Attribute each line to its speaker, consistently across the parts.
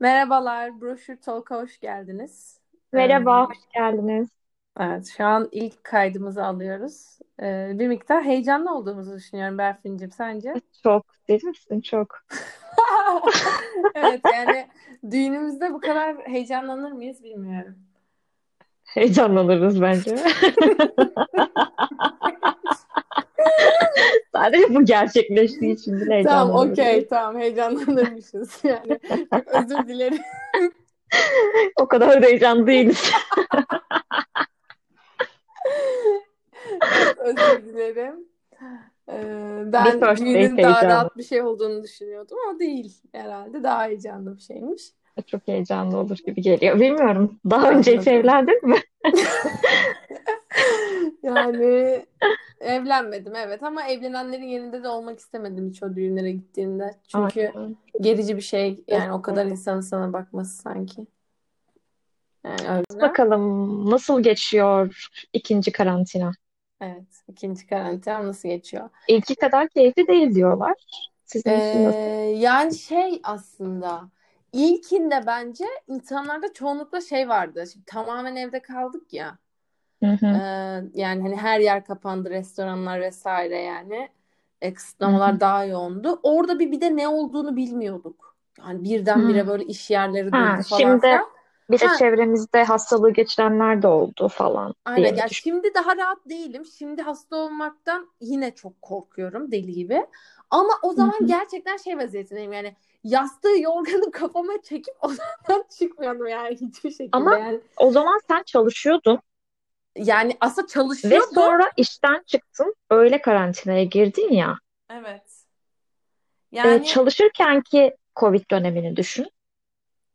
Speaker 1: Merhabalar, Broşür Talk'a hoş geldiniz. Ee,
Speaker 2: Merhaba, hoş geldiniz.
Speaker 1: evet, şu an ilk kaydımızı alıyoruz. Ee, bir miktar heyecanlı olduğumuzu düşünüyorum Berfin'cim, sence?
Speaker 2: Çok, deli misin? Çok.
Speaker 1: Evet, yani düğünümüzde bu kadar heyecanlanır mıyız bilmiyorum.
Speaker 2: Heyecanlanırız bence. Sadece bu gerçekleştiği için bile
Speaker 1: Tamam, okey, tamam, heyecanlanırmışız yani. Özür dilerim.
Speaker 2: O kadar da heyecanlı değiliz.
Speaker 1: Özür dilerim. Ee, ben düğünün daha
Speaker 2: heyecanı.
Speaker 1: rahat bir şey olduğunu düşünüyordum ama değil herhalde. Daha heyecanlı bir şeymiş.
Speaker 2: Çok heyecanlı olur gibi geliyor. Bilmiyorum. Daha önce hiç evlendin mi?
Speaker 1: Yani evlenmedim evet ama evlenenlerin yerinde de olmak istemedim hiç o düğünlere gittiğimde. Çünkü
Speaker 2: Aynen.
Speaker 1: gerici bir şey yani o kadar insanın sana bakması sanki. Yani öyle.
Speaker 2: Bakalım nasıl geçiyor ikinci karantina?
Speaker 1: Evet ikinci karantina nasıl geçiyor?
Speaker 2: İlki kadar keyifli değil diyorlar. Sizin için nasıl?
Speaker 1: Ee, yani şey aslında ilkinde bence insanlarda çoğunlukla şey vardı. Şimdi tamamen evde kaldık ya.
Speaker 2: Hı
Speaker 1: Ee,
Speaker 2: hı,
Speaker 1: yani hani her yer kapandı, restoranlar vesaire yani. E,
Speaker 2: hı
Speaker 1: kısıtlamalar
Speaker 2: hı.
Speaker 1: daha yoğundu. Orada bir bir de ne olduğunu bilmiyorduk. Yani birdenbire
Speaker 2: Hı.
Speaker 1: böyle iş yerleri
Speaker 2: Ha,
Speaker 1: durdu falan
Speaker 2: şimdi
Speaker 1: filan.
Speaker 2: bir de
Speaker 1: Ha,
Speaker 2: çevremizde hastalığı geçirenler de oldu falan
Speaker 1: aynen.
Speaker 2: diye
Speaker 1: Yani şimdi daha rahat değilim. Şimdi hasta olmaktan yine çok korkuyorum deli gibi. Ama o
Speaker 2: Hı
Speaker 1: zaman
Speaker 2: hı.
Speaker 1: gerçekten şey vaziyetindeyim yani yastığı yorganı kafama çekip odadan çıkmıyordum yani hiçbir şekilde
Speaker 2: Ama
Speaker 1: yani.
Speaker 2: o zaman sen çalışıyordun
Speaker 1: Yani aslında
Speaker 2: ve
Speaker 1: çalışıyordum.
Speaker 2: sonra işten çıktın, öyle karantinaya girdin ya.
Speaker 1: Evet.
Speaker 2: Ee,
Speaker 1: Yani
Speaker 2: çalışırken ki Covid dönemini düşün.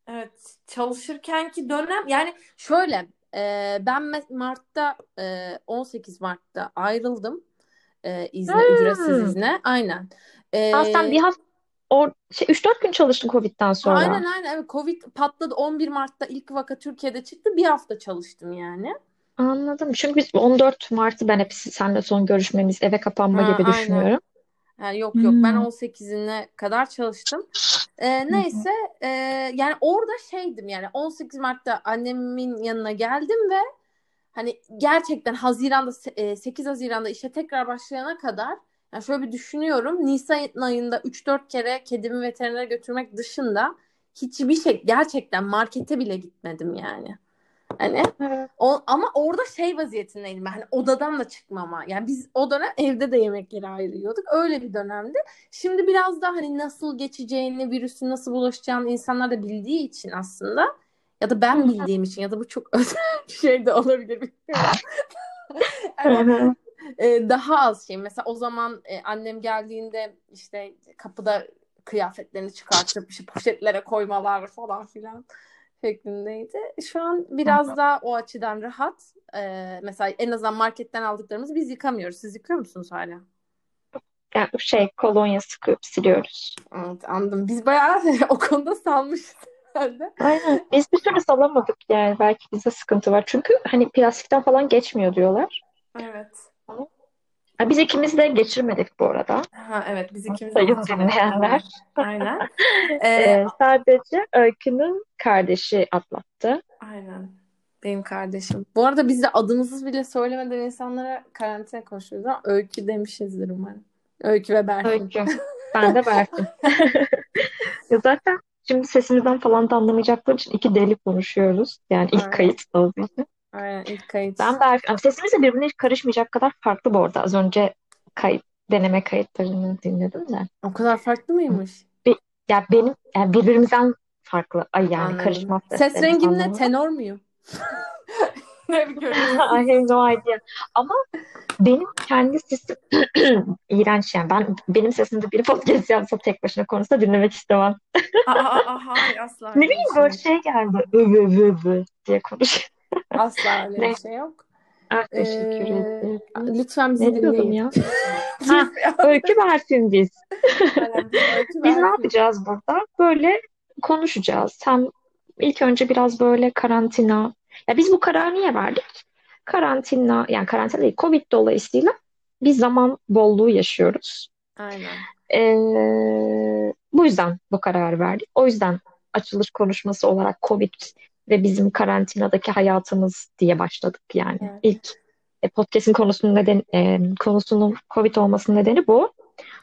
Speaker 1: Evet, çalışırkenki dönem yani şöyle e, ben Mart'ta e, 18 Mart'ta ayrıldım e, izne ücretsiz
Speaker 2: Hmm.
Speaker 1: izne aynen.
Speaker 2: Aa, sen bir
Speaker 1: E,
Speaker 2: hafta or şey, 3-4 gün çalıştın Covid'den sonra.
Speaker 1: aynen aynen evet Covid patladı 11 Mart'ta ilk vaka Türkiye'de çıktı bir hafta çalıştım yani.
Speaker 2: Anladım. Çünkü biz 14 Mart'ı ben hep seninle son görüşmemiz eve kapanma
Speaker 1: Ha,
Speaker 2: gibi
Speaker 1: aynen.
Speaker 2: düşünüyorum.
Speaker 1: Ha, yok yok ben
Speaker 2: Hmm.
Speaker 1: 18'ine kadar çalıştım. E,
Speaker 2: Hı hı.
Speaker 1: neyse e, yani orada şeydim yani 18 Mart'ta annemin yanına geldim ve Hani gerçekten Haziran'da e, 8 Haziran'da işe tekrar başlayana kadar yani şöyle bir düşünüyorum. Nisan ayında 3-4 kere kedimi veterinere götürmek dışında hiçbir şey gerçekten markete bile gitmedim yani. Hani
Speaker 2: Evet.
Speaker 1: o, ama orada şey vaziyetindeydim ben. Hani odadan da çıkmama. Yani biz o dönem evde de yemekleri ayırıyorduk. Öyle bir dönemdi. Şimdi biraz daha hani nasıl geçeceğini, virüsün nasıl bulaşacağını insanlar da bildiği için aslında ya da ben bildiğim için ya da bu çok özel bir şey de olabilir daha az şey. Mesela o zaman e, annem geldiğinde işte kapıda kıyafetlerini çıkartıp işte poşetlere koymalar falan filan şeklindeydi. Şu an biraz daha o açıdan rahat. E, mesela en azından marketten aldıklarımızı biz yıkamıyoruz. Siz yıkıyor musunuz hala?
Speaker 2: Yani şey kolonya sıkıp siliyoruz.
Speaker 1: Evet, anladım. Biz bayağı o konuda salmışız herhalde.
Speaker 2: Aynen. Biz bir türlü salamadık yani. Belki bizde sıkıntı var. Çünkü hani plastikten falan geçmiyor diyorlar.
Speaker 1: Evet.
Speaker 2: Ha, biz ikimiz de geçirmedik bu arada.
Speaker 1: Ha, evet biz ikimiz de
Speaker 2: Sayın dinleyenler.
Speaker 1: Aynen. Ee,
Speaker 2: Ee, sadece Öykü'nün kardeşi atlattı.
Speaker 1: aynen. Benim kardeşim. Bu arada biz de adımızı bile söylemeden insanlara karantina konuşuyoruz ama Öykü demişizdir umarım. Öykü ve Berfin.
Speaker 2: Öykü. Ben de Berfin. Ya zaten şimdi sesimizden falan da anlamayacakları için iki deli konuşuyoruz. Yani ilk
Speaker 1: Aynen.
Speaker 2: kayıt olduğu için.
Speaker 1: Aynen ilk kayıt.
Speaker 2: Ben. Ama Sesimiz de birbirine hiç karışmayacak kadar farklı bu arada. Az önce kayıt, deneme kayıtlarını dinledim de.
Speaker 1: O kadar farklı mıymış?
Speaker 2: Bir, ya benim yani birbirimizden farklı. Ay yani
Speaker 1: Anladım.
Speaker 2: karışmaz
Speaker 1: Ses
Speaker 2: seslerimiz
Speaker 1: rengim ne?
Speaker 2: anlamında.
Speaker 1: Tenor muyum? Ne bir
Speaker 2: have no idea. Ama benim kendi sesim iğrenç yani. Ben benim sesimde biri podcast yapsa tek başına konuşsa dinlemek istemem.
Speaker 1: Aa, aa, aa, hayır asla
Speaker 2: Ne
Speaker 1: bir
Speaker 2: bileyim böyle şey geldi. Övü övü övü diye konuşuyor.
Speaker 1: Asla öyle bir şey yok.
Speaker 2: Ah, teşekkür
Speaker 1: Ee,
Speaker 2: ederim.
Speaker 1: lütfen bizi
Speaker 2: Ne
Speaker 1: dinleyin.
Speaker 2: ya? Ha, öykü versin biz.
Speaker 1: Aynen, biz Öykü
Speaker 2: Biz ne yapacağız burada? Böyle konuşacağız. Hem ilk önce biraz böyle karantina. Ya biz bu kararı niye verdik? Karantina, yani karantina değil, Covid dolayısıyla bir zaman bolluğu yaşıyoruz.
Speaker 1: Aynen.
Speaker 2: Ee, bu yüzden bu kararı verdik. O yüzden açılış konuşması olarak Covid ve bizim karantinadaki hayatımız diye başladık yani.
Speaker 1: Evet.
Speaker 2: İlk e, podcast'in konusunun neden e, konusunun Covid olmasının nedeni bu.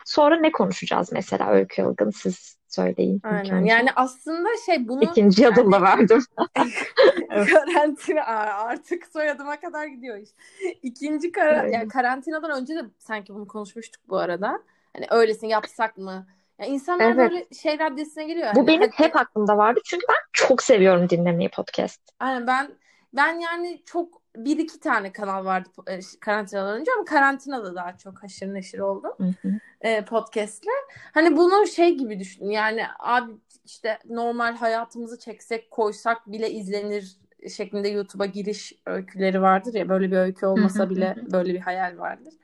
Speaker 2: Sonra ne konuşacağız mesela Öykü Ilgın siz söyleyin
Speaker 1: Aynen. Yani aslında şey bunu
Speaker 2: İkinci
Speaker 1: yani
Speaker 2: adım da verdim.
Speaker 1: Karantina artık soyadıma kadar gidiyor iş. İkinci
Speaker 2: Evet.
Speaker 1: yani karantinadan önce de sanki bunu konuşmuştuk bu arada. Hani öylesini yapsak mı? Ya insanlar
Speaker 2: Evet.
Speaker 1: böyle şey raddesine geliyor.
Speaker 2: Bu
Speaker 1: Hani
Speaker 2: benim
Speaker 1: hadi-
Speaker 2: hep aklımda vardı çünkü ben çok seviyorum dinlemeyi podcast.
Speaker 1: Aynen ben ben yani çok bir iki tane kanal vardı e, karantinadan önce ama karantinada daha çok haşır neşir oldum
Speaker 2: Hı hı.
Speaker 1: e, podcast'le. Hani bunu şey gibi düşün. Yani abi işte normal hayatımızı çeksek koysak bile izlenir şeklinde YouTube'a giriş öyküleri vardır ya böyle bir öykü olmasa bile böyle bir hayal vardır.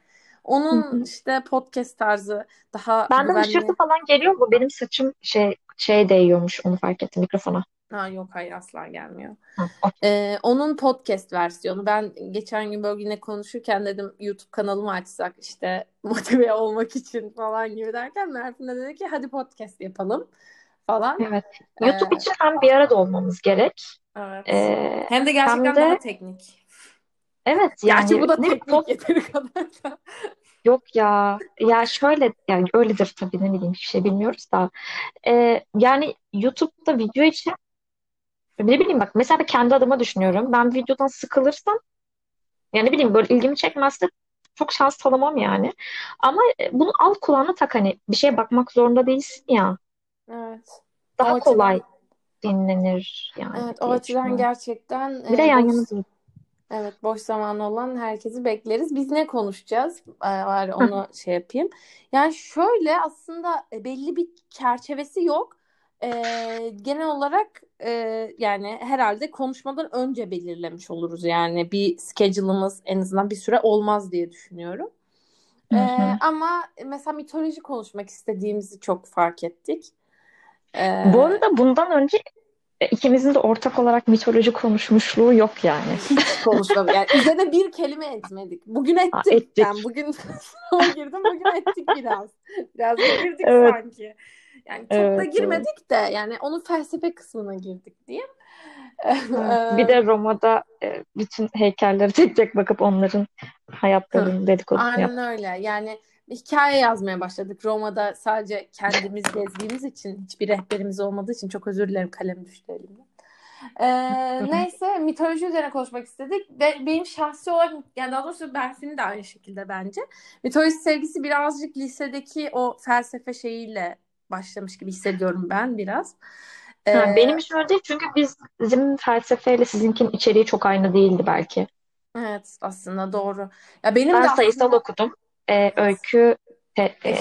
Speaker 1: Onun işte podcast tarzı daha
Speaker 2: Benden
Speaker 1: güvenli.
Speaker 2: ışırtı falan geliyor mu? Benim saçım şey şey değiyormuş onu fark ettim mikrofona.
Speaker 1: Ha yok hayır asla gelmiyor.
Speaker 2: Hı, okey.
Speaker 1: Ee, onun podcast versiyonu. Ben geçen gün böyle yine konuşurken dedim YouTube kanalımı açsak işte motive olmak için falan gibi derken Merfin de dedi ki hadi podcast yapalım falan.
Speaker 2: Evet.
Speaker 1: Ee,
Speaker 2: YouTube için hem bir arada olmamız gerek.
Speaker 1: evet.
Speaker 2: Ee,
Speaker 1: Hem de gerçekten
Speaker 2: hem de-
Speaker 1: daha teknik.
Speaker 2: Evet
Speaker 1: Gerçi
Speaker 2: yani
Speaker 1: bu da
Speaker 2: ne
Speaker 1: teknik
Speaker 2: pod-
Speaker 1: yeteri kadar da.
Speaker 2: yok ya. Ya şöyle yani öyledir tabii ne bileyim hiçbir şey bilmiyoruz da. Ee, yani YouTube'da video için ne bileyim bak mesela kendi adıma düşünüyorum. Ben videodan sıkılırsam yani ne bileyim böyle ilgimi çekmezse çok şans tanımam yani. Ama e, bunu al kulağına tak hani bir şeye bakmak zorunda değilsin ya.
Speaker 1: Evet.
Speaker 2: Daha
Speaker 1: O açıdan-
Speaker 2: kolay dinlenir yani
Speaker 1: Evet o açıdan gerçekten
Speaker 2: Bir de
Speaker 1: e,
Speaker 2: yan
Speaker 1: boş-
Speaker 2: yana.
Speaker 1: Evet, boş zamanı olan herkesi bekleriz. Biz ne konuşacağız? Ee, Var onu şey yapayım. Yani şöyle aslında e, belli bir çerçevesi yok. Ee, genel olarak e, yani herhalde konuşmadan önce belirlemiş oluruz. Yani bir schedule'ımız en azından bir süre olmaz diye düşünüyorum. Ee,
Speaker 2: hı.
Speaker 1: ama mesela mitoloji konuşmak istediğimizi çok fark ettik. Ee,
Speaker 2: Bu arada bundan önce ikimizin de ortak olarak mitoloji konuşmuşluğu yok yani.
Speaker 1: hiç konuşmadık. Yani üzerine bir kelime etmedik. Bugün ettik.
Speaker 2: Ha, ettik.
Speaker 1: Yani bugün girdim. Bugün ettik biraz. Biraz da girdik
Speaker 2: Evet.
Speaker 1: sanki. Yani çok da
Speaker 2: Evet,
Speaker 1: girmedik de yani onun felsefe kısmına girdik diyeyim.
Speaker 2: Evet. Bir de Roma'da e, bütün heykellere tek tek bakıp onların hayatlarının dedikodusunu
Speaker 1: Aynen
Speaker 2: yaptık.
Speaker 1: öyle. Yani hikaye yazmaya başladık. Roma'da sadece kendimiz gezdiğimiz için hiçbir rehberimiz olmadığı için çok özür dilerim kalem düştü elimden. Ee, neyse mitoloji üzerine konuşmak istedik ve benim şahsi olarak yani daha doğrusu Berfin'in de aynı şekilde bence mitoloji sevgisi birazcık lisedeki o felsefe şeyiyle başlamış gibi hissediyorum ben biraz. Ee,
Speaker 2: benim için öyle değil çünkü biz, bizim felsefeyle sizinkinin içeriği çok aynı değildi belki.
Speaker 1: evet aslında doğru. Ya benim
Speaker 2: Ben
Speaker 1: de
Speaker 2: sayısal
Speaker 1: aslında
Speaker 2: okudum. E, öykü te, e,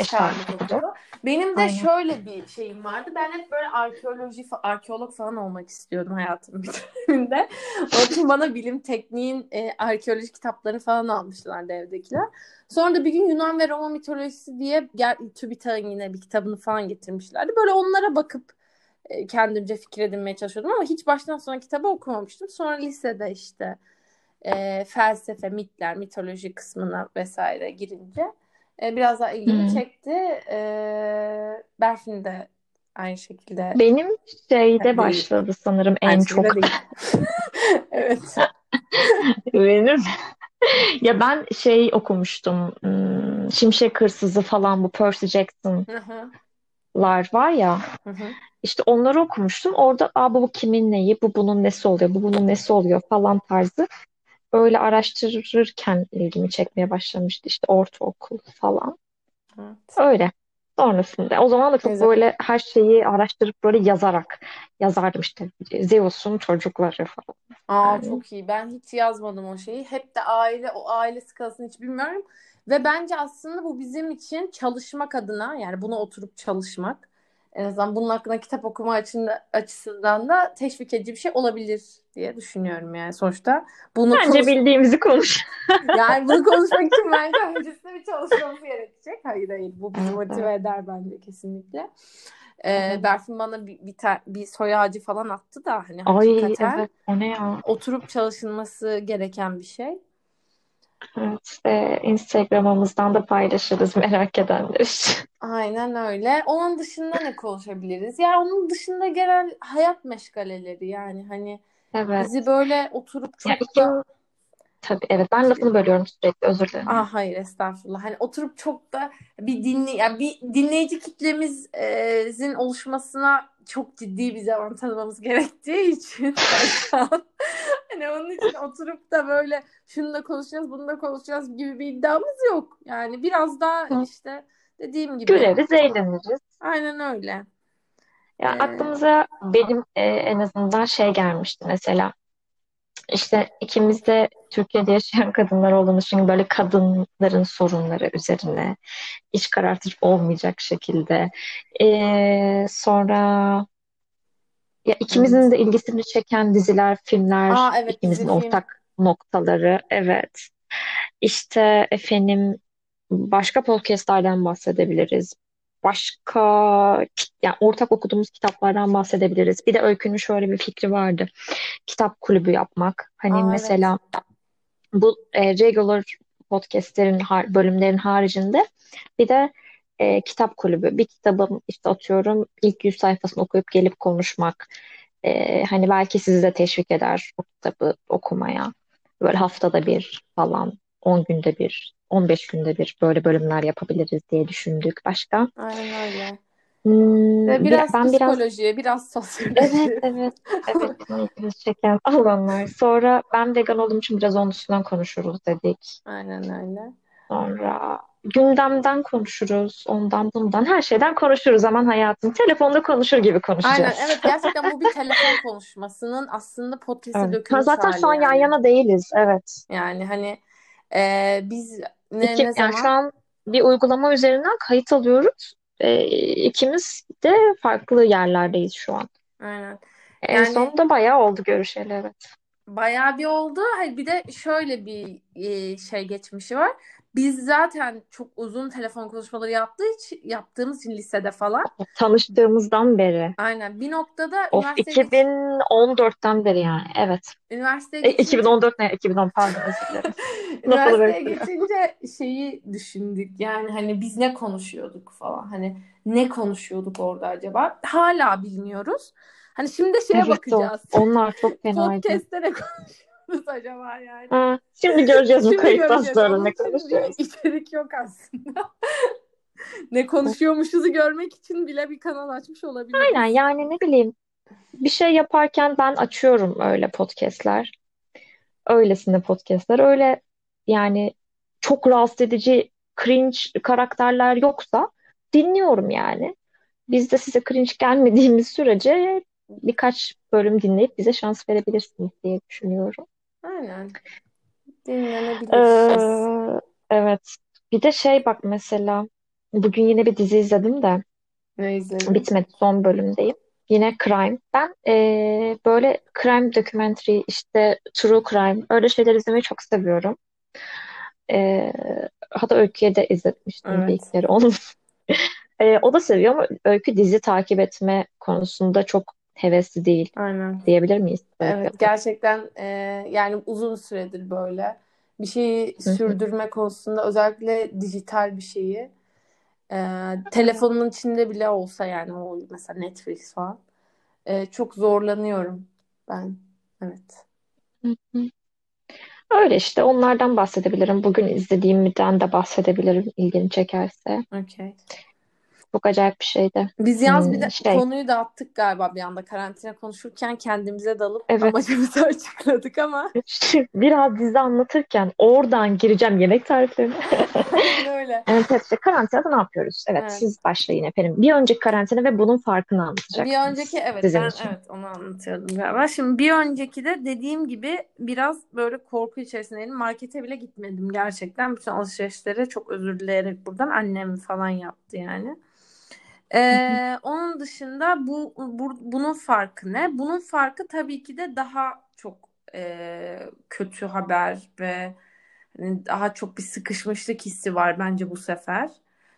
Speaker 2: okudu.
Speaker 1: Benim de
Speaker 2: Aynen.
Speaker 1: şöyle bir şeyim vardı. Ben hep böyle arkeoloji, arkeolog falan olmak istiyordum hayatımın bir döneminde. Onun için bana bilim tekniğin e, arkeoloji kitaplarını falan almışlardı evdekiler. Sonra da bir gün Yunan ve Roma mitolojisi diye gel, TÜBİTAK'ın yine bir kitabını falan getirmişlerdi. Böyle onlara bakıp e, kendimce fikir edinmeye çalışıyordum ama hiç baştan sona kitabı okumamıştım. Sonra lisede işte e, felsefe, mitler, mitoloji kısmına vesaire girince e, biraz daha ilgimi
Speaker 2: Hmm.
Speaker 1: çekti. E, Berfin de aynı şekilde
Speaker 2: Benim şeyde
Speaker 1: Değil.
Speaker 2: başladı sanırım en
Speaker 1: aynı
Speaker 2: çok.
Speaker 1: değil. evet.
Speaker 2: Benim ya ben şey okumuştum. hmm, Şimşek Hırsızı falan bu Percy Jackson'lar
Speaker 1: Hı hı,
Speaker 2: var ya.
Speaker 1: hı hı.
Speaker 2: İşte onları okumuştum. Orada Aa, bu, bu kimin neyi, bu bunun nesi oluyor, bu bunun nesi oluyor falan tarzı. Öyle araştırırken ilgimi çekmeye başlamıştı. İşte ortaokul falan.
Speaker 1: Evet.
Speaker 2: Öyle. Sonrasında. O zaman da çok
Speaker 1: Güzel.
Speaker 2: böyle her şeyi araştırıp böyle yazarak yazardım işte. Zeus'un çocukları falan.
Speaker 1: Aa
Speaker 2: Yani.
Speaker 1: çok iyi. Ben hiç yazmadım o şeyi. Hep de aile, o aile skalasını hiç bilmiyorum. Ve bence aslında bu bizim için çalışmak adına yani buna oturup çalışmak en azından bunun hakkında kitap okuma açısından, açısından da teşvik edici bir şey olabilir diye düşünüyorum yani sonuçta. Bunu
Speaker 2: Bence
Speaker 1: konuş-
Speaker 2: bildiğimizi konuş.
Speaker 1: yani bunu konuşmak için bence öncesinde bir çalışmamız gerekecek. Hayır hayır bu bizi motive eder bence kesinlikle. Ee. Berfin bana bir, bir, ta- bir soy ağacı falan attı da hani
Speaker 2: Ay
Speaker 1: hakikaten
Speaker 2: evet o ne ya?
Speaker 1: oturup çalışılması gereken bir şey.
Speaker 2: Evet, e, Instagram'ımızdan da paylaşırız merak edenler.
Speaker 1: Aynen öyle. Onun dışında ne konuşabiliriz? Yani onun dışında genel hayat meşgaleleri yani hani
Speaker 2: Evet.
Speaker 1: bizi böyle oturup çok
Speaker 2: iki,
Speaker 1: da
Speaker 2: tabii evet ben lafını bölüyorum sürekli özür dilerim.
Speaker 1: Ah hayır estağfurullah. Hani oturup çok da bir dinle yani bir dinleyici kitlemizin oluşmasına çok ciddi bir zaman tanımamız gerektiği için hani onun için oturup da böyle şunu da konuşacağız, bunu da konuşacağız gibi bir iddiamız yok. Yani biraz daha
Speaker 2: Hı.
Speaker 1: işte dediğim gibi
Speaker 2: Güleriz, eğleniriz.
Speaker 1: aynen öyle.
Speaker 2: Ya
Speaker 1: Ee,
Speaker 2: aklımıza benim e, en azından şey gelmişti mesela. İşte ikimiz de Türkiye'de yaşayan kadınlar olduğumuz için böyle kadınların sorunları üzerine iç karartıcı olmayacak şekilde. Ee, sonra ya ikimizin de ilgisini çeken diziler, filmler,
Speaker 1: Aa evet
Speaker 2: ikimizin
Speaker 1: dizi film.
Speaker 2: ortak noktaları. Evet. İşte efendim başka podcastlardan bahsedebiliriz. Başka yani ortak okuduğumuz kitaplardan bahsedebiliriz. Bir de Öykü'nün şöyle bir fikri vardı. Kitap kulübü yapmak. Hani
Speaker 1: Aa evet.
Speaker 2: mesela bu e, regular podcastlerin har- bölümlerin haricinde bir de e, kitap kulübü. Bir kitabın işte atıyorum ilk 100 sayfasını okuyup gelip konuşmak. E, hani belki sizi de teşvik eder o kitabı okumaya. Böyle haftada bir falan, 10 günde bir, 15 günde bir böyle bölümler yapabiliriz diye düşündük. Başka?
Speaker 1: Aynen öyle.
Speaker 2: Hmm,
Speaker 1: Ve
Speaker 2: bir,
Speaker 1: biraz
Speaker 2: ben biraz
Speaker 1: psikoloji, biraz
Speaker 2: evet
Speaker 1: sosyoloji.
Speaker 2: evet evet bizim ilgimizi çeken alanlar. Sonra ben vegan olduğum için biraz onun üstünden konuşuruz dedik.
Speaker 1: Aynen öyle.
Speaker 2: Sonra gündemden konuşuruz, ondan bundan her şeyden konuşuruz aman hayatım. Telefonda konuşur gibi
Speaker 1: Aynen
Speaker 2: konuşacağız.
Speaker 1: evet gerçekten bu bir telefon konuşmasının aslında podcast'e
Speaker 2: Evet. Ha,
Speaker 1: dökülmüş
Speaker 2: zaten şu an yan
Speaker 1: yani.
Speaker 2: yana değiliz. Evet.
Speaker 1: Yani hani e, biz ne
Speaker 2: İki,
Speaker 1: ne
Speaker 2: yani şu
Speaker 1: zaman
Speaker 2: an bir uygulama üzerinden kayıt alıyoruz. Ee, ikimiz de farklı yerlerdeyiz şu an.
Speaker 1: aynen.
Speaker 2: En
Speaker 1: Yani
Speaker 2: sonunda bayağı oldu görüşeli evet.
Speaker 1: bayağı bir oldu. Hayır bir de şöyle bir e, şey geçmişi var. Biz zaten çok uzun telefon konuşmaları yaptığı için, yaptığımız için lisede falan.
Speaker 2: Tanıştığımızdan beri.
Speaker 1: Aynen bir noktada
Speaker 2: Of
Speaker 1: üniversiteye geç,
Speaker 2: 2014'ten beri yani. Evet.
Speaker 1: üniversiteye
Speaker 2: E,
Speaker 1: geçince
Speaker 2: 2014 ne? 2010 pardon özür dilerim.
Speaker 1: Üniversiteye geçince şeyi düşündük. Yani hani biz ne konuşuyorduk falan. Hani ne konuşuyorduk orada acaba? Hala bilmiyoruz. Hani şimdi şeye
Speaker 2: Evet
Speaker 1: bakacağız.
Speaker 2: Onlar çok fenaydı.
Speaker 1: Podcast'te ne konuşuyoruz acaba yani?
Speaker 2: Ha, şimdi göreceğiz bu kayıttan sonra ne konuşuyoruz.
Speaker 1: içerik yok aslında. Ne konuşuyormuşuzu görmek için bile bir kanal açmış
Speaker 2: Aynen
Speaker 1: olabiliriz.
Speaker 2: yani ne bileyim bir şey yaparken ben açıyorum öyle podcastler. Öylesine podcastler. Öyle yani çok rahatsız edici cringe karakterler yoksa dinliyorum yani. Biz de size cringe gelmediğimiz sürece birkaç bölüm dinleyip bize şans verebilirsiniz diye düşünüyorum.
Speaker 1: Aynen. Dinlenebilir.
Speaker 2: Ee, evet. Bir de şey bak mesela bugün yine bir dizi izledim de
Speaker 1: Ne izledin?
Speaker 2: bitmedi son bölümdeyim. Yine crime. Ben ee, böyle crime documentary işte true crime öyle şeyler izlemeyi çok seviyorum. Ee, hatta Öykü'ye de izletmiştim bir
Speaker 1: Evet.
Speaker 2: iki kere onu. Ee, o da seviyor ama Öykü dizi takip etme konusunda çok hevesli değil
Speaker 1: Aynen.
Speaker 2: diyebilir miyiz?
Speaker 1: Evet gerçekten e, yani uzun süredir böyle bir şeyi sürdürme konusunda özellikle dijital bir şeyi e, telefonun içinde bile olsa yani o mesela Netflix falan e, çok zorlanıyorum ben. Evet.
Speaker 2: Öyle işte onlardan bahsedebilirim. Bugün izlediğimden de bahsedebilirim ilgini çekerse.
Speaker 1: Okey.
Speaker 2: Çok acayip bir şeydi.
Speaker 1: Biz yalnız bir de
Speaker 2: şey
Speaker 1: konuyu dağıttık galiba bir anda karantina konuşurken kendimize dalıp
Speaker 2: evet
Speaker 1: amacımızı açıkladık ama
Speaker 2: biraz dizi anlatırken oradan gireceğim yemek tariflerine.
Speaker 1: öyle.
Speaker 2: Evet, evet karantinada ne yapıyoruz? Evet
Speaker 1: Evet.
Speaker 2: siz başlayın efendim. Bir önceki karantina ve bunun farkını
Speaker 1: Bir
Speaker 2: anlatacaksınız
Speaker 1: önceki evet ben
Speaker 2: için.
Speaker 1: evet onu anlatıyordum galiba. Şimdi bir önceki de dediğim gibi biraz böyle korku içerisindeydim. Markete bile gitmedim gerçekten. Bütün alışverişleri çok özür dileyerek buradan annem falan yaptı yani. Ee, onun dışında bu, bu bunun farkı ne? Bunun farkı tabii ki de daha çok e, kötü haber ve hani daha çok bir sıkışmışlık hissi var bence bu sefer.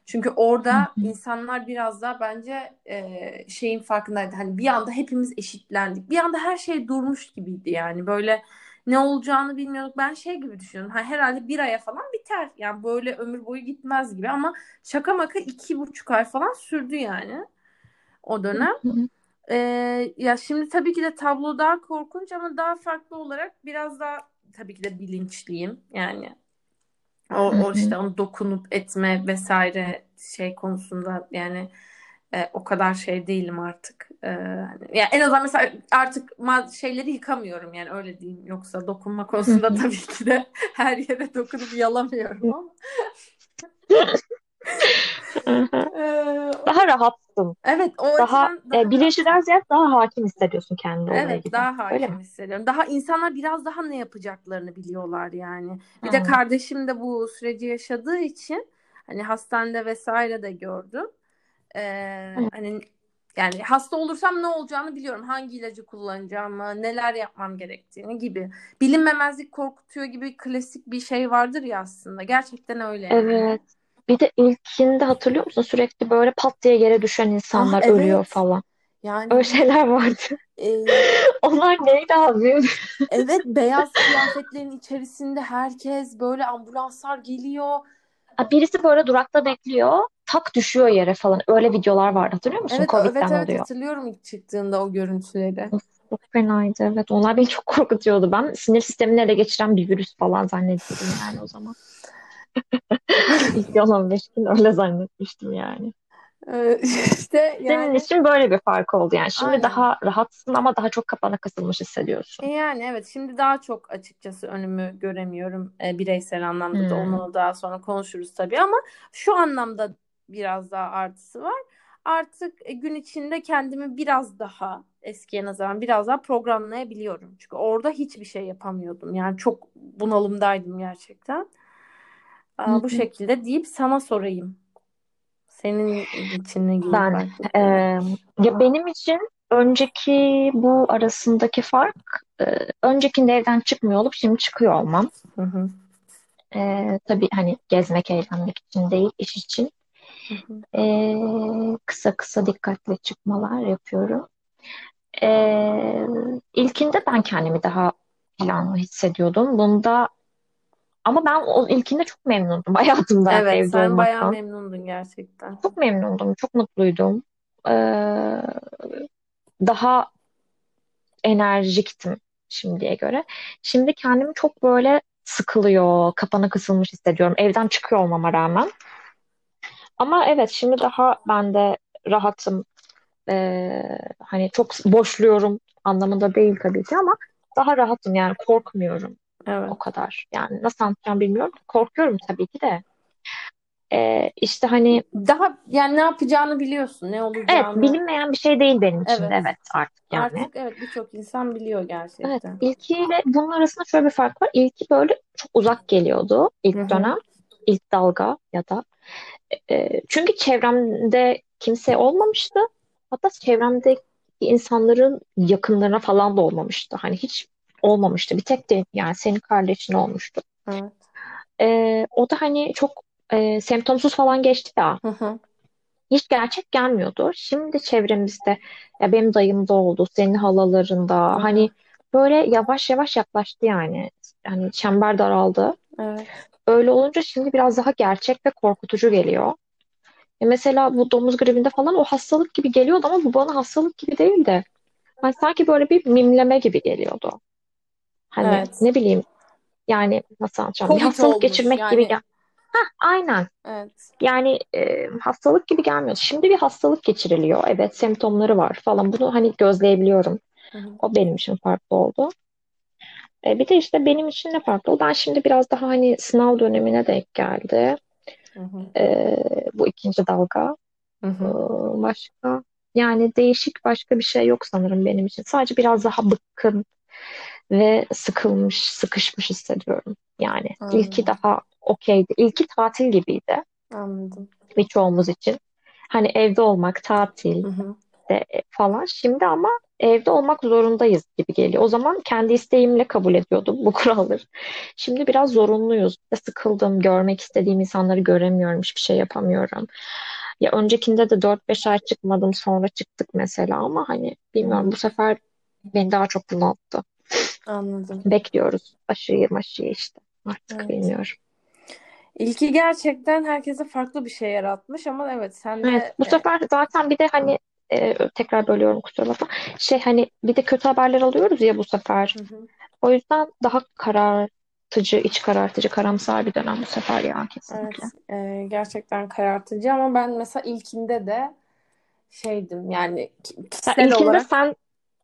Speaker 1: Çünkü orada insanlar biraz daha bence e, şeyin farkındaydı. Hani bir anda hepimiz eşitlendik. Bir anda her şey durmuş gibiydi yani. Böyle ne olacağını bilmiyorduk. Ben şey gibi düşünüyorum. Ha, herhalde bir aya falan biter. Yani böyle ömür boyu gitmez gibi ama şaka maka iki buçuk ay falan sürdü yani o dönem. Ee, ya şimdi tabii ki de tablo daha korkunç ama daha farklı olarak biraz daha tabii ki de bilinçliyim. Yani o, o işte onu dokunup etme vesaire şey konusunda yani e, o kadar şey değilim artık. E, yani en azından mesela artık şeyleri yıkamıyorum yani öyle diyeyim. Yoksa dokunma konusunda tabii ki de her yere dokunup yalamıyorum ama.
Speaker 2: daha rahatsın.
Speaker 1: Evet, o
Speaker 2: daha, daha e, bilinçliden ziyade daha hakim hissediyorsun kendi
Speaker 1: Evet,
Speaker 2: gibi.
Speaker 1: daha hakim hissediyorum. Daha insanlar biraz daha ne yapacaklarını biliyorlar yani. Bir de kardeşim de bu süreci yaşadığı için hani hastanede vesaire de gördüm. Ee, hani yani hasta olursam ne olacağını biliyorum. Hangi ilacı kullanacağımı, neler yapmam gerektiğini gibi. Bilinmemezlik korkutuyor gibi klasik bir şey vardır ya aslında. Gerçekten öyle.
Speaker 2: Evet. Bir de ilkinde hatırlıyor musun? Sürekli böyle pat diye yere düşen insanlar ah, evet. ölüyor falan. Yani öyle şeyler vardı. E, Onlar neydi abi?
Speaker 1: evet, beyaz kıyafetlerin içerisinde herkes böyle ambulanslar geliyor.
Speaker 2: Birisi böyle durakta bekliyor. Tak düşüyor yere falan. Öyle videolar vardı. Hatırlıyor musun?
Speaker 1: Evet,
Speaker 2: Covid'den
Speaker 1: evet, evet
Speaker 2: oluyor.
Speaker 1: hatırlıyorum ilk çıktığında o görüntüleri.
Speaker 2: Çok fenaydı evet. Onlar beni çok korkutuyordu. Ben sinir sistemini ele geçiren bir virüs falan zannediyordum yani o zaman. İlk 15 gün öyle zannetmiştim yani.
Speaker 1: Ee, işte
Speaker 2: yani... Senin için böyle bir fark oldu yani. Şimdi Aynen. daha rahatsın ama daha çok kapana kısılmış hissediyorsun.
Speaker 1: E yani evet şimdi daha çok açıkçası önümü göremiyorum e, bireysel anlamda hmm. da onu daha sonra konuşuruz tabii ama şu anlamda biraz daha artısı var. Artık e, gün içinde kendimi biraz daha eskiye nazaran biraz daha programlayabiliyorum. Çünkü orada hiçbir şey yapamıyordum. Yani çok bunalımdaydım gerçekten. Aa, bu şekilde deyip sana sorayım. Senin için ne gibi
Speaker 2: Ben e, ya benim için önceki bu arasındaki fark e, öncekinde evden çıkmıyor olup şimdi çıkıyor olmam.
Speaker 1: Hı hı.
Speaker 2: E, tabii hani gezmek, eğlenmek için değil, iş için. Hı hı. E, kısa kısa dikkatli çıkmalar yapıyorum. E, ilkinde ben kendimi daha planlı hissediyordum. Bunda ama ben o ilkinde çok memnundum hayatımda
Speaker 1: evet, sen
Speaker 2: olmaktan.
Speaker 1: bayağı memnundun gerçekten.
Speaker 2: Çok memnundum, çok mutluydum. Ee, daha enerjiktim şimdiye göre. Şimdi kendimi çok böyle sıkılıyor, kapana kısılmış hissediyorum. Evden çıkıyor olmama rağmen. Ama evet şimdi daha ben de rahatım. Ee, hani çok boşluyorum anlamında değil tabii ki ama daha rahatım yani korkmuyorum.
Speaker 1: Evet.
Speaker 2: O kadar. Yani nasıl anlatacağım bilmiyorum. Korkuyorum tabii ki de. Ee, işte hani
Speaker 1: daha yani ne yapacağını biliyorsun, ne olacağını.
Speaker 2: Evet, bilinmeyen bir şey değil benim için
Speaker 1: evet.
Speaker 2: evet artık yani.
Speaker 1: Artık evet birçok insan biliyor gerçekten. Evet,
Speaker 2: ilkiyle bunun arasında şöyle bir fark var. İlki böyle çok uzak geliyordu ilk Hı-hı. dönem, ilk dalga ya da e, çünkü çevremde kimse olmamıştı. Hatta çevremde insanların yakınlarına falan da olmamıştı. Hani hiç olmamıştı. Bir tek de yani senin kardeşin olmuştu.
Speaker 1: Evet.
Speaker 2: Ee, o da hani çok e, semptomsuz falan geçti ya.
Speaker 1: Hı hı.
Speaker 2: Hiç gerçek gelmiyordu. Şimdi çevremizde ya benim dayım da oldu, senin halalarında hı hani böyle yavaş yavaş yaklaştı yani. Hani çember daraldı.
Speaker 1: Evet.
Speaker 2: Öyle olunca şimdi biraz daha gerçek ve korkutucu geliyor. E mesela bu domuz gribinde falan o hastalık gibi geliyordu ama bu bana hastalık gibi değil de hani sanki böyle bir mimleme gibi geliyordu. Hani evet. ne bileyim yani nasıl anlatacağım?
Speaker 1: Covid
Speaker 2: bir hastalık
Speaker 1: olmuş,
Speaker 2: geçirmek
Speaker 1: yani...
Speaker 2: gibi gel. Heh, aynen.
Speaker 1: Evet.
Speaker 2: Yani e, hastalık gibi gelmiyor. Şimdi bir hastalık geçiriliyor. Evet semptomları var falan. Bunu hani gözleyebiliyorum.
Speaker 1: Hı hı.
Speaker 2: O benim için farklı oldu. E, bir de işte benim için ne farklı oldu? Ben şimdi biraz daha hani sınav dönemine denk geldi.
Speaker 1: Hı hı.
Speaker 2: E, bu ikinci dalga.
Speaker 1: Hı hı.
Speaker 2: E, başka yani değişik başka bir şey yok sanırım benim için. Sadece biraz daha bıkkın ve sıkılmış, sıkışmış hissediyorum. Yani
Speaker 1: Anladım.
Speaker 2: ilki daha okeydi. İlki tatil gibiydi.
Speaker 1: Anladım.
Speaker 2: Birçoğumuz için. Hani evde olmak, tatil
Speaker 1: hı hı.
Speaker 2: de falan. Şimdi ama evde olmak zorundayız gibi geliyor. O zaman kendi isteğimle kabul ediyordum bu kuralları. Şimdi biraz zorunluyuz. Sıkıldım, görmek istediğim insanları göremiyorum, hiçbir şey yapamıyorum. Ya öncekinde de 4-5 ay çıkmadım, sonra çıktık mesela ama hani bilmiyorum bu sefer beni daha çok bunalttı.
Speaker 1: Anladım.
Speaker 2: Bekliyoruz. Aşıyı maşıyı işte. Artık
Speaker 1: Evet.
Speaker 2: bilmiyorum.
Speaker 1: İlki gerçekten herkese farklı bir şey yaratmış ama evet sen de
Speaker 2: Evet, bu
Speaker 1: e,
Speaker 2: sefer zaten bir de hani e, tekrar bölüyorum kusura bakma. Şey hani bir de kötü haberler alıyoruz ya bu sefer.
Speaker 1: hı hı.
Speaker 2: O yüzden daha karartıcı, iç karartıcı, karamsar bir dönem bu sefer ya
Speaker 1: Evet,
Speaker 2: kesinlikle.
Speaker 1: e, gerçekten karartıcı ama ben mesela ilkinde de şeydim yani ki-
Speaker 2: Ya
Speaker 1: kişisel
Speaker 2: ilkinde
Speaker 1: olarak
Speaker 2: sen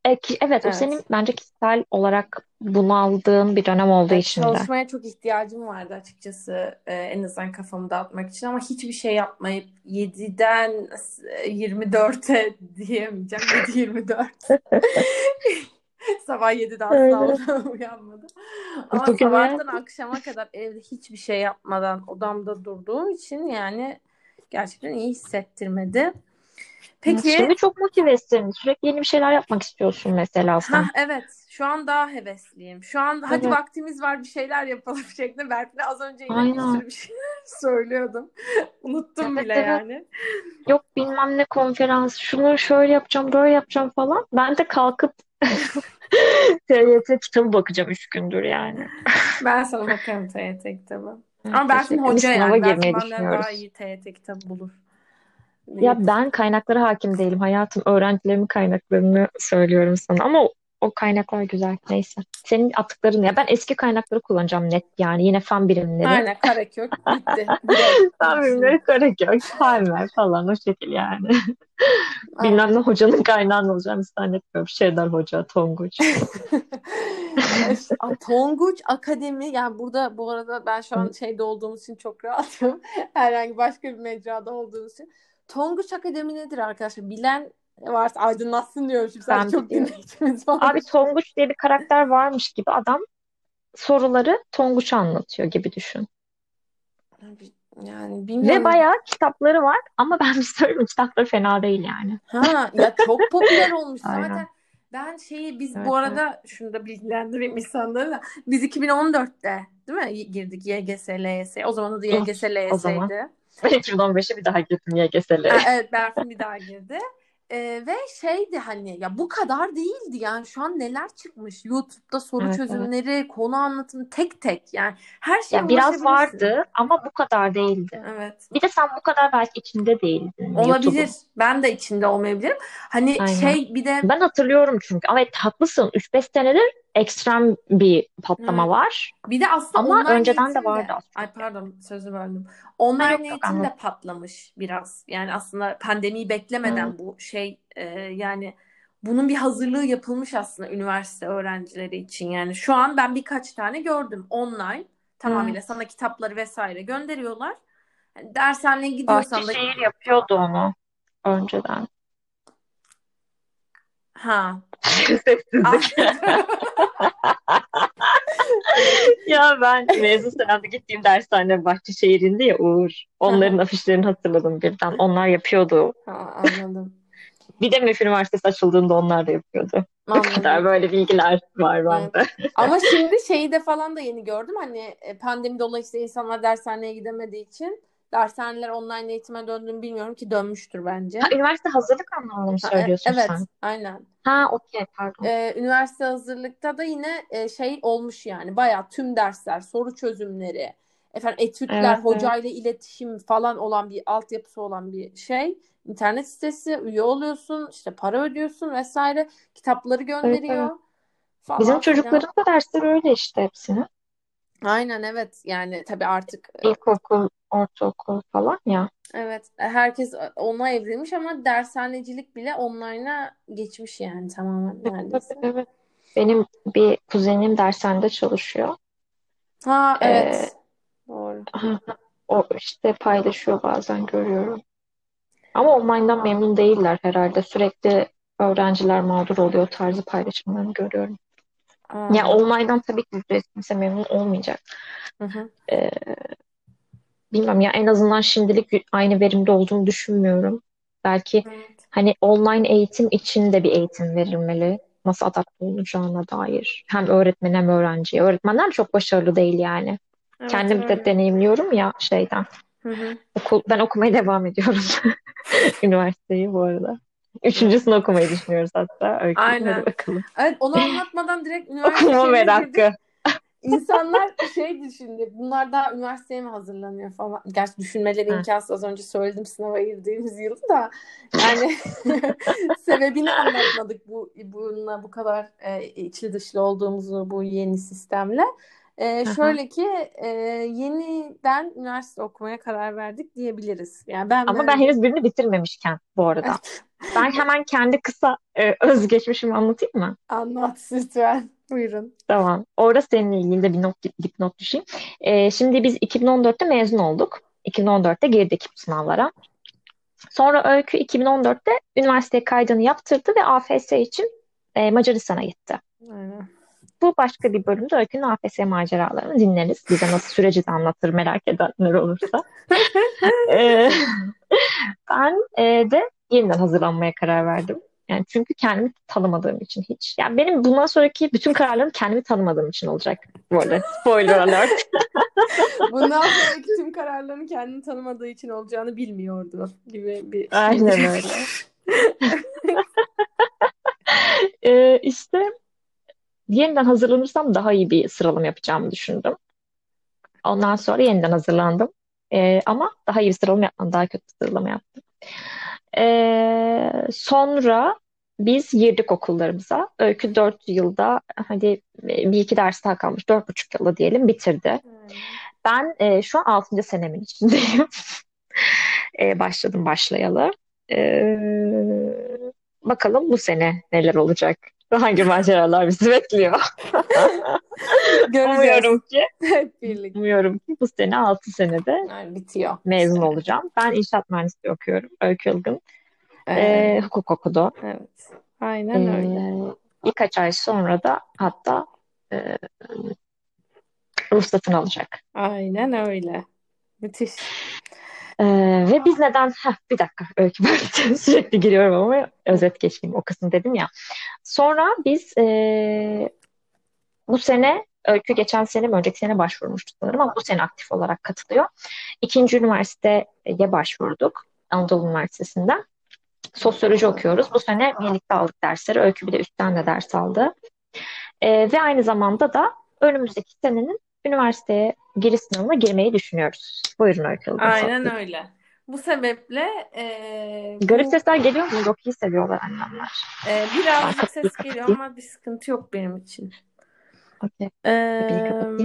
Speaker 2: e, ki- evet o senin
Speaker 1: evet.
Speaker 2: bence kişisel olarak bunaldığın bir dönem olduğu
Speaker 1: Yani
Speaker 2: için de.
Speaker 1: çalışmaya çok ihtiyacım vardı açıkçası e, en azından kafamı dağıtmak için ama hiçbir şey yapmayıp 7'den 24'e diyemeyeceğim 7-24 sabah 7'de asla uyanmadım ama
Speaker 2: Bugün
Speaker 1: sabahtan
Speaker 2: uyandım.
Speaker 1: akşama kadar evde hiçbir şey yapmadan odamda durduğum için yani gerçekten iyi hissettirmedi. Peki
Speaker 2: şimdi çok motivesin. Sürekli yeni bir şeyler yapmak istiyorsun mesela sen.
Speaker 1: evet şu an daha hevesliyim. Şu an hadi
Speaker 2: Evet,
Speaker 1: vaktimiz var bir şeyler yapalım şeklinde Berfin'e az önce yine bir
Speaker 2: aynen.
Speaker 1: sürü bir şey söylüyordum. Unuttum
Speaker 2: Evet
Speaker 1: bile
Speaker 2: evet.
Speaker 1: yani.
Speaker 2: Yok bilmem ne konferans, şunu şöyle yapacağım, böyle yapacağım falan. Ben de kalkıp TYT kitabı bakacağım üç gündür yani.
Speaker 1: Ben sana bakarım TYT kitabı. Ama.
Speaker 2: Bir
Speaker 1: hoca yani.
Speaker 2: Girmeyi
Speaker 1: benden daha iyi TYT kitabı bulur.
Speaker 2: Ya ben kaynaklara hakim değilim hayatım. Öğrencilerimin kaynaklarını söylüyorum sana ama o, o kaynaklar güzel. Neyse. Senin attıkların ya ben eski kaynakları kullanacağım net yani yine fen birimleri.
Speaker 1: Aynen Karakök bitti.
Speaker 2: Fen birimleri Karagök, Palmer falan o şekil yani.
Speaker 1: Aynen.
Speaker 2: Bilmem ne hocanın kaynağını alacağım hiç zannetmiyorum. Şeyler Hoca, Tonguç.
Speaker 1: Tonguç Akademi yani burada bu arada ben şu an şeyde olduğum için çok rahatım. Herhangi başka bir mecrada olduğum için. Tonguç Akademi nedir arkadaşlar? Bilen varsa aydınlatsın diyorum çünkü
Speaker 2: Ben
Speaker 1: çok dinleyicimiz var.
Speaker 2: Abi Tonguç diye bir karakter varmış gibi adam soruları Tonguç'a anlatıyor gibi düşün.
Speaker 1: Yani
Speaker 2: Ve
Speaker 1: bilmiyorum.
Speaker 2: bayağı kitapları var ama ben bir söyleyeyim kitapları fena değil yani.
Speaker 1: Ha ya çok popüler olmuş zaten. Ben şeyi biz
Speaker 2: Evet,
Speaker 1: bu
Speaker 2: evet.
Speaker 1: arada şunu da bilgilendireyim insanları da. Biz 2014'te değil mi girdik YGS, LYS. O zaman adı
Speaker 2: Evet,
Speaker 1: YGS. LYS'ydi.
Speaker 2: Ben 2015'e bir daha gittim YGS'lere.
Speaker 1: Evet Berfin bir daha girdi. Ee, ve şeydi hani ya bu kadar değildi yani şu an neler çıkmış YouTube'da soru
Speaker 2: Evet, evet.
Speaker 1: çözümleri konu anlatımı tek tek yani her şeye
Speaker 2: Ya biraz vardı ama bu kadar değildi.
Speaker 1: Evet.
Speaker 2: Bir de sen bu kadar belki içinde değildin
Speaker 1: Olabilir.
Speaker 2: YouTube'un.
Speaker 1: Ben de içinde olmayabilirim. Hani
Speaker 2: Aynen.
Speaker 1: şey bir de
Speaker 2: Ben hatırlıyorum çünkü. Evet haklısın. 3-5 senedir ekstrem bir patlama
Speaker 1: Evet.
Speaker 2: var.
Speaker 1: Bir de aslında
Speaker 2: Ama
Speaker 1: online
Speaker 2: önceden de
Speaker 1: eğitim
Speaker 2: vardı
Speaker 1: de,
Speaker 2: az
Speaker 1: ay pardon sözü böldüm. Online
Speaker 2: yok yok
Speaker 1: eğitim
Speaker 2: anladım.
Speaker 1: de patlamış biraz. Yani aslında pandemiyi beklemeden
Speaker 2: Evet.
Speaker 1: bu şey e, yani bunun bir hazırlığı yapılmış aslında üniversite öğrencileri için. Yani şu an ben birkaç tane gördüm online tamamıyla
Speaker 2: Evet.
Speaker 1: sana kitapları vesaire gönderiyorlar. Yani dershaneye gidiyorsan da
Speaker 2: Bahçeşehir yapıyordu onu önceden.
Speaker 1: Ha
Speaker 2: Sessizlik. Ya ben mezun senemde gittiğim dershane Bahçeşehir'inde ya Uğur. Onların afişlerini hatırladım birden. Onlar yapıyordu.
Speaker 1: ha anladım.
Speaker 2: Bir de MEF Üniversitesi açıldığında onlar da yapıyordu. Bu kadar
Speaker 1: Anladım.
Speaker 2: böyle bilgiler var
Speaker 1: Evet.
Speaker 2: bende.
Speaker 1: Ama şimdi şeyi de falan da yeni gördüm. Hani e, pandemi dolayısıyla insanlar dershaneye gidemediği için dershaneler online eğitime döndüğünü bilmiyorum ki dönmüştür bence.
Speaker 2: Ha, üniversite hazırlık anlamında mı
Speaker 1: Ha, e-
Speaker 2: söylüyorsun
Speaker 1: evet,
Speaker 2: sen?
Speaker 1: aynen.
Speaker 2: Ha okey pardon.
Speaker 1: Ee, üniversite hazırlıkta da yine e, şey olmuş yani bayağı tüm dersler, soru çözümleri, efendim etütler,
Speaker 2: Evet, evet.
Speaker 1: hocayla iletişim falan olan bir altyapısı olan bir şey. İnternet sitesi, üye oluyorsun, işte para ödüyorsun vesaire, kitapları
Speaker 2: Evet,
Speaker 1: gönderiyor
Speaker 2: evet.
Speaker 1: falan
Speaker 2: Bizim
Speaker 1: filan.
Speaker 2: çocukların da dersleri öyle işte hepsini.
Speaker 1: Aynen evet yani tabii artık e,
Speaker 2: İlkokul, ortaokul falan ya.
Speaker 1: Evet herkes ona evrilmiş ama dershanecilik bile online'a geçmiş yani tamamen
Speaker 2: Evet,
Speaker 1: neredeyse.
Speaker 2: evet. Benim bir kuzenim dershanede çalışıyor.
Speaker 1: Ha
Speaker 2: Ee,
Speaker 1: evet doğru.
Speaker 2: o işte paylaşıyor bazen görüyorum. Ama online'dan memnun değiller herhalde. Sürekli öğrenciler mağdur oluyor tarzı paylaşımlarını görüyorum. Ya
Speaker 1: Aa,
Speaker 2: online'dan tabii ki %100 kimse memnun olmayacak.
Speaker 1: hı hı.
Speaker 2: Ee, bilmem ya en azından şimdilik aynı verimde olduğunu düşünmüyorum. Belki
Speaker 1: Evet.
Speaker 2: hani online eğitim için de bir eğitim verilmeli. Nasıl adapte olunacağına dair. Hem öğretmen hem öğrenciye. Öğretmenler çok başarılı değil yani.
Speaker 1: Evet
Speaker 2: Kendim de
Speaker 1: öyle.
Speaker 2: deneyimliyorum ya şeyden.
Speaker 1: Hı hı.
Speaker 2: Okul, ben okumaya devam ediyorum. Üniversiteyi bu arada. Üçüncüsünü okumayı düşünüyoruz hatta. Öykü.
Speaker 1: Aynen.
Speaker 2: Bakalım.
Speaker 1: Evet onu anlatmadan direkt üniversite
Speaker 2: Okuma merakı.
Speaker 1: girdik. İnsanlar şey düşündü. Bunlar daha üniversiteye mi hazırlanıyor falan. Gerçi düşünmeleri imkansız. Az önce söyledim sınava girdiğimiz yıl da. Yani sebebini anlatmadık bu bununla bu kadar e, içli dışlı olduğumuzu bu yeni sistemle. E,
Speaker 2: Aha.
Speaker 1: şöyle ki e, yeniden üniversite okumaya karar verdik diyebiliriz. Yani ben
Speaker 2: Ama ben
Speaker 1: verdim.
Speaker 2: henüz birini bitirmemişken bu arada. Ben hemen kendi kısa e, özgeçmişimi anlatayım mı?
Speaker 1: Anlat lütfen. Buyurun.
Speaker 2: Tamam. Orada seninle ilgili de bir not, dipnot düşeyim. E, şimdi biz 2014'te mezun olduk. 2014'te girdik sınavlara. Sonra Öykü 2014'te üniversiteye kaydını yaptırdı ve AFS için e, Macaristan'a gitti.
Speaker 1: Aynen.
Speaker 2: Bu başka bir bölümde Öykü'nün AFS maceralarını dinleriz. Bize nasıl süreci de anlatır merak edenler olursa. E, ben e, de yeniden hazırlanmaya karar verdim. Yani çünkü kendimi tanımadığım için hiç. Yani benim bundan sonraki bütün kararlarım kendimi tanımadığım için olacak. Bu arada spoiler alert.
Speaker 1: Bundan sonraki tüm kararlarını kendini tanımadığı için olacağını bilmiyordu gibi bir
Speaker 2: Aynen öyle. Ee, işte yeniden hazırlanırsam daha iyi bir sıralama yapacağımı düşündüm. Ondan sonra yeniden hazırlandım. Ee, ama daha iyi bir sıralama yapmadım. Daha kötü bir sıralama yaptım. Ee, sonra biz girdik okullarımıza. Öykü 4 yılda hadi bir iki ders daha kalmış. 4,5 yılda diyelim bitirdi. Ben e, şu an 6. senemin içindeyim. E, başladım başlayalı. E, bakalım bu sene neler olacak? Hangi maceralar bizi bekliyor?
Speaker 1: Göreceğiz.
Speaker 2: Umuyorum ki,
Speaker 1: Hep birlikte.
Speaker 2: umuyorum ki bu sene 6 senede
Speaker 1: Yani bitiyor.
Speaker 2: mezun olacağım. Ben inşaat mühendisliği okuyorum. Öykü Ilgın. E,
Speaker 1: Ee,
Speaker 2: hukuk okudu.
Speaker 1: evet. Aynen
Speaker 2: E,
Speaker 1: öyle.
Speaker 2: birkaç ay sonra da hatta e, ruhsatını alacak.
Speaker 1: Aynen öyle. Müthiş.
Speaker 2: Ee, ve biz neden Heh, bir dakika öykü böyle sürekli giriyorum ama özet geçeyim o kısım dedim ya. Sonra biz ee, bu sene öykü geçen sene mi önceki sene başvurmuştu sanırım ama bu sene aktif olarak katılıyor. İkinci üniversiteye başvurduk Anadolu Üniversitesi'nden. Sosyoloji okuyoruz. Bu sene birlikte aldık dersleri. Öykü bir de üstten de ders aldı. Ee, ve aynı zamanda da önümüzdeki senenin üniversiteye giriş sınavına girmeyi düşünüyoruz. Buyurun Öykü.
Speaker 1: Aynen öyle. Bu sebeple e,
Speaker 2: Garip
Speaker 1: bu,
Speaker 2: sesler geliyor mu? Yok iyi seviyorlar annemler.
Speaker 1: e, birazcık ses geliyor ama bir sıkıntı yok benim için.
Speaker 2: Okey.
Speaker 1: E,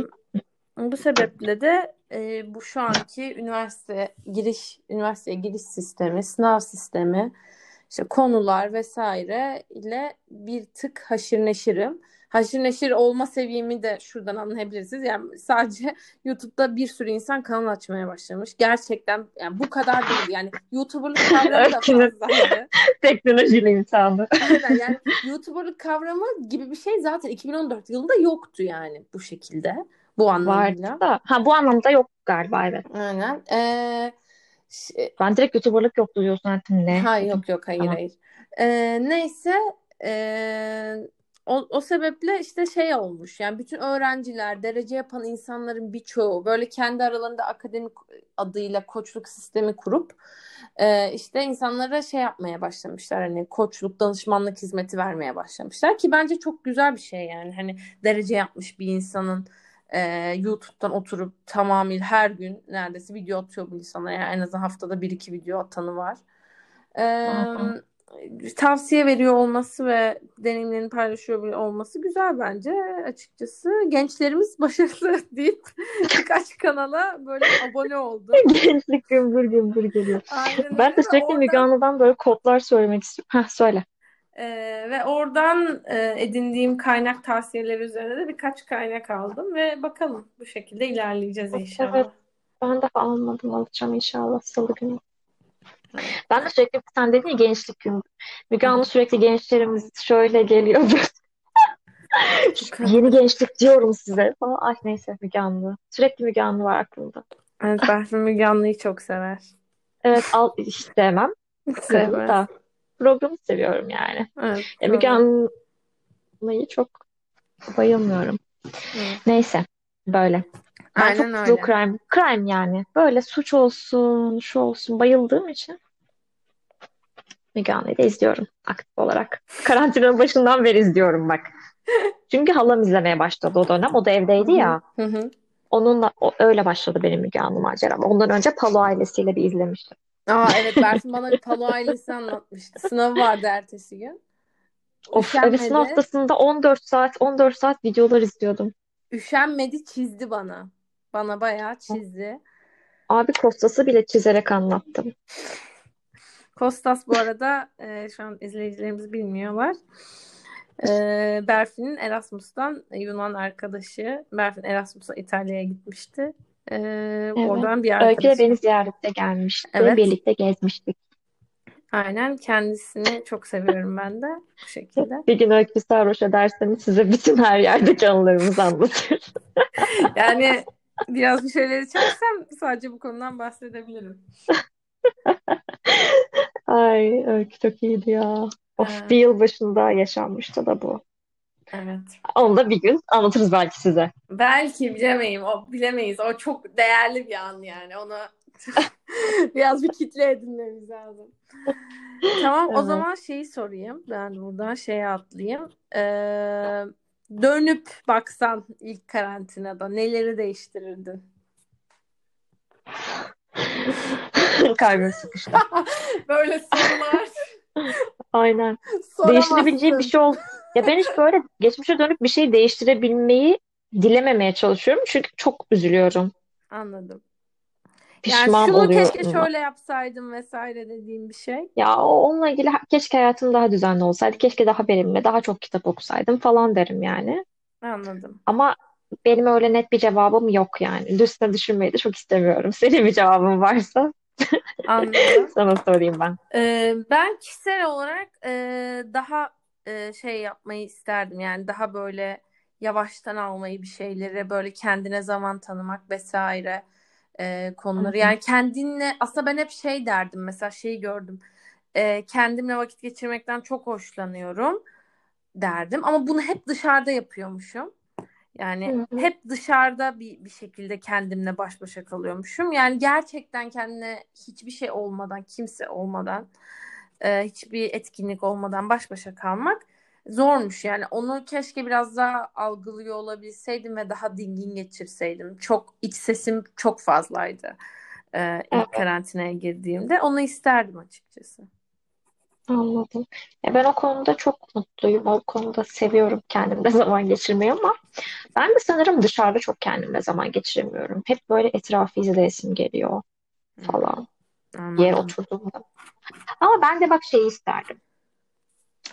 Speaker 1: bu sebeple de e, bu şu anki üniversite giriş üniversiteye giriş sistemi, sınav sistemi, işte konular vesaire ile bir tık haşır neşirim. Haşır neşir olma seviyemi de şuradan anlayabilirsiniz. Yani sadece YouTube'da bir sürü insan kanal açmaya başlamış. Gerçekten yani bu kadar değil. Yani YouTuber'lık kavramı da fazlaydı.
Speaker 2: teknolojiyle imtihanı.
Speaker 1: Aynen yani YouTuber'lık kavramı gibi bir şey zaten 2014 yılında yoktu yani bu şekilde. Bu anlamıyla.
Speaker 2: Vardı da. Ha bu anlamda yok galiba evet.
Speaker 1: Aynen. Ee, ş-
Speaker 2: Ben direkt YouTuber'lık yok diyorsun zaten ne?
Speaker 1: ha yok yok hayır
Speaker 2: Tamam.
Speaker 1: hayır. Ee, neyse ee, o, o sebeple işte şey olmuş yani bütün öğrenciler derece yapan insanların birçoğu böyle kendi aralarında akademik adıyla koçluk sistemi kurup ee, işte insanlara şey yapmaya başlamışlar hani koçluk danışmanlık hizmeti vermeye başlamışlar ki bence çok güzel bir şey yani hani derece yapmış bir insanın e, YouTube'dan oturup tamamıyla her gün neredeyse video atıyor bu insanlar yani en azından haftada bir iki video atanı var.
Speaker 2: Hı.
Speaker 1: Tavsiye veriyor olması ve deneyimlerini paylaşıyor olması güzel bence açıkçası. Gençlerimiz başarılı deyip birkaç kanala böyle abone oldu.
Speaker 2: Gençlik gümbür gümbür geliyor.
Speaker 1: Aynen
Speaker 2: Ben de sürekli Müge
Speaker 1: oradan
Speaker 2: Anlı'dan böyle kodlar söylemek istiyorum. Ha söyle.
Speaker 1: e, ve oradan e, edindiğim kaynak tavsiyeleri üzerine de birkaç kaynak aldım ve bakalım bu şekilde ilerleyeceğiz
Speaker 2: Evet
Speaker 1: inşallah.
Speaker 2: ben daha almadım alacağım inşallah salı günü. Ben de sürekli sen dedin ya gençlik gümbür. Müge Anlı sürekli gençlerimiz şöyle geliyordu. Yeni gençlik diyorum size falan. Ay neyse Müge Anlı. Sürekli Müge Anlı var aklımda.
Speaker 1: Evet, Berfin Müge Anlı'yı çok sever.
Speaker 2: Evet al hiç sevmem.
Speaker 1: Sevmez.
Speaker 2: da programı seviyorum yani.
Speaker 1: Evet,
Speaker 2: E, Müge. Anlı'yı çok bayılmıyorum.
Speaker 1: Evet.
Speaker 2: Neyse böyle. Ben çok
Speaker 1: Aynen
Speaker 2: true
Speaker 1: öyle.
Speaker 2: crime, crime yani. Böyle suç olsun, şu olsun bayıldığım için Müge Anlı'yı da izliyorum aktif olarak. Karantinanın başından beri izliyorum bak. Çünkü halam izlemeye başladı o dönem. O da evdeydi ya.
Speaker 1: Hı hı.
Speaker 2: Onunla o, öyle başladı benim Müge Anlı maceram. Ondan önce Palo ailesiyle bir izlemiştim.
Speaker 1: Aa evet Berfin bana bir Palo ailesi anlatmıştı. Sınavı vardı ertesi gün.
Speaker 2: Of evet sınav haftasında 14 saat 14 saat videolar izliyordum.
Speaker 1: Üşenmedi çizdi bana. Bana bayağı çizdi.
Speaker 2: Abi Kostas'ı bile çizerek anlattım.
Speaker 1: Kostas bu arada e, şu an izleyicilerimiz bilmiyorlar. E, Berfin'in Erasmus'tan Yunan arkadaşı. Berfin Erasmus'a İtalya'ya gitmişti. E, oradan bir
Speaker 2: Öykü de
Speaker 1: arkadaşı.
Speaker 2: beni ziyarette gelmişti.
Speaker 1: Evet.
Speaker 2: Birlikte gezmiştik.
Speaker 1: Aynen kendisini çok seviyorum ben de bu şekilde.
Speaker 2: Bir gün Öykü sarhoş ederseniz size bütün her yerdeki anılarımızı anlatır.
Speaker 1: Yani biraz bir şeyler içersem sadece bu konudan bahsedebilirim.
Speaker 2: Ay Öykü çok iyiydi ya. Of
Speaker 1: Evet.
Speaker 2: bir yıl başında yaşanmıştı da bu.
Speaker 1: Evet.
Speaker 2: Onu da bir gün anlatırız belki size.
Speaker 1: Belki bilemeyim, o bilemeyiz. O çok değerli bir an yani. Onu biraz bir kitle edinmemiz lazım. Tamam, o zaman şeyi sorayım. Ben buradan şeye atlayayım. Ee, dönüp baksan ilk karantinada neleri değiştirirdin?
Speaker 2: Kalbim sıkıştı.
Speaker 1: Böyle sorular
Speaker 2: Aynen.
Speaker 1: soramazsın.
Speaker 2: Değiştirebileceğim bir şey ol. Ya ben hiç böyle geçmişe dönüp bir şey değiştirebilmeyi dilememeye çalışıyorum. Çünkü çok üzülüyorum.
Speaker 1: Anladım. Yani
Speaker 2: Pişman
Speaker 1: şunu keşke
Speaker 2: oluyorum.
Speaker 1: şöyle yapsaydım vesaire dediğim bir şey.
Speaker 2: Ya onunla ilgili keşke hayatım daha düzenli olsaydı. Keşke daha verimli, daha çok kitap okusaydım falan derim yani.
Speaker 1: Anladım.
Speaker 2: Ama benim öyle net bir cevabım yok yani. Üstüne düşünmeyi de çok istemiyorum. Senin bir cevabın varsa
Speaker 1: Anladım.
Speaker 2: sana sorayım ben.
Speaker 1: Ee, ben kişisel olarak e, daha e, şey yapmayı isterdim. Yani daha böyle yavaştan almayı bir şeyleri, böyle kendine zaman tanımak vesaire e, konuları. Yani kendinle aslında ben hep şey derdim. Mesela şeyi gördüm. E, kendimle vakit geçirmekten çok hoşlanıyorum derdim. Ama bunu hep dışarıda yapıyormuşum. Yani
Speaker 2: Hı hı.
Speaker 1: hep dışarıda bir, bir şekilde kendimle baş başa kalıyormuşum. Yani gerçekten kendine hiçbir şey olmadan, kimse olmadan, e, hiçbir etkinlik olmadan baş başa kalmak zormuş. Yani onu keşke biraz daha algılıyor olabilseydim ve daha dingin geçirseydim. Çok iç sesim çok fazlaydı e, ilk
Speaker 2: Evet.
Speaker 1: karantinaya girdiğimde. Onu isterdim açıkçası.
Speaker 2: Anladım. Ya ben o konuda çok mutluyum. O konuda seviyorum kendimle zaman geçirmeyi ama ben de sanırım dışarıda çok kendimle zaman geçiremiyorum. Hep böyle etrafı izleyesim geliyor falan.
Speaker 1: Anladım.
Speaker 2: oturduğumda. Ama ben de bak şeyi isterdim.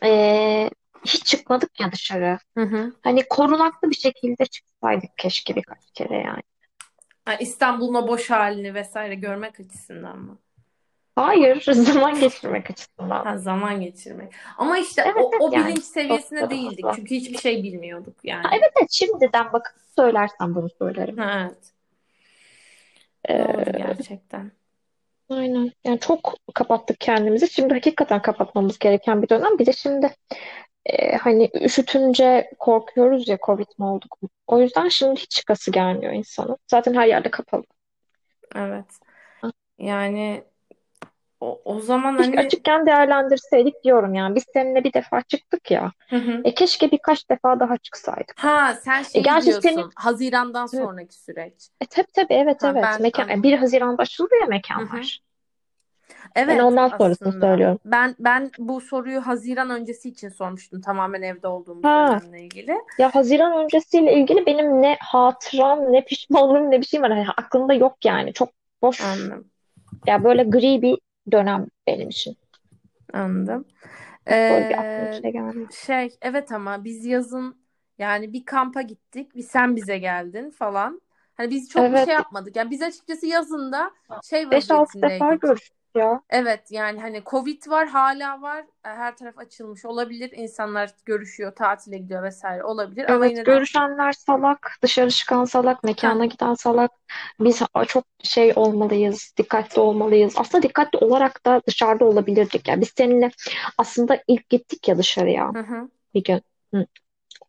Speaker 2: Ee, hiç çıkmadık ya dışarı.
Speaker 1: Hı hı.
Speaker 2: Hani korunaklı bir şekilde çıksaydık keşke birkaç kere yani.
Speaker 1: Ha, İstanbul'un o boş halini vesaire görmek açısından mı?
Speaker 2: Hayır, zaman geçirmek açısından.
Speaker 1: Ha, zaman geçirmek. Ama işte
Speaker 2: Evet,
Speaker 1: o, o
Speaker 2: yani.
Speaker 1: bilinç seviyesinde
Speaker 2: Çok
Speaker 1: değildik.
Speaker 2: fazla.
Speaker 1: Çünkü hiçbir şey bilmiyorduk yani.
Speaker 2: Ha, evet evet şimdiden bakıp söylersen bunu söylerim.
Speaker 1: Evet.
Speaker 2: Ee,
Speaker 1: Doğru gerçekten.
Speaker 2: aynen. Yani çok kapattık kendimizi. Şimdi hakikaten kapatmamız gereken bir dönem. Bir de şimdi e, hani üşütünce korkuyoruz ya Covid mi olduk mu? O yüzden şimdi hiç çıkası gelmiyor insanın. Zaten her yerde kapalı.
Speaker 1: Evet. Yani o, o zaman
Speaker 2: Keşke
Speaker 1: hani
Speaker 2: açıkken değerlendirseydik diyorum yani. Biz seninle bir defa çıktık ya.
Speaker 1: Hı hı.
Speaker 2: E keşke birkaç defa daha çıksaydık.
Speaker 1: Ha sen şey
Speaker 2: gerçi
Speaker 1: diyorsun.
Speaker 2: senin-
Speaker 1: Hazirandan sonraki süreç.
Speaker 2: E tabii tabii evet
Speaker 1: Ha,
Speaker 2: evet.
Speaker 1: ben
Speaker 2: Mekan,
Speaker 1: anladım.
Speaker 2: 1 Haziran'da açıldı ya
Speaker 1: Hı
Speaker 2: mekanlar.
Speaker 1: Evet
Speaker 2: Ben ondan sonrasını
Speaker 1: aslında.
Speaker 2: söylüyorum.
Speaker 1: Ben ben bu soruyu Haziran öncesi için sormuştum. Tamamen evde olduğumuz
Speaker 2: Ha.
Speaker 1: dönemle ilgili.
Speaker 2: Ya Haziran öncesiyle ilgili benim ne hatıram ne pişmanlığım ne bir şey var. Hani aklımda yok yani. Çok boş.
Speaker 1: Anladım.
Speaker 2: Ya böyle gri bir dönem benim için.
Speaker 1: Anladım.
Speaker 2: Bir
Speaker 1: Ee,
Speaker 2: bir şey
Speaker 1: şey evet ama biz yazın yani bir kampa gittik. Bir sen bize geldin falan. Hani biz çok bir
Speaker 2: Evet.
Speaker 1: şey yapmadık. Yani biz açıkçası yazında şey
Speaker 2: 5-6 defa görüştük ya.
Speaker 1: Evet yani hani Covid var hala var. E, Her taraf açılmış olabilir. İnsanlar görüşüyor, tatile gidiyor vesaire olabilir. Ama
Speaker 2: Evet
Speaker 1: yine de
Speaker 2: görüşenler salak, dışarı çıkan salak, mekana giden salak. Biz çok şey olmalıyız, dikkatli olmalıyız. Aslında dikkatli olarak da dışarıda olabilirdik. Yani biz seninle aslında ilk gittik ya dışarıya
Speaker 1: Hı hı.
Speaker 2: bir gün. Hı.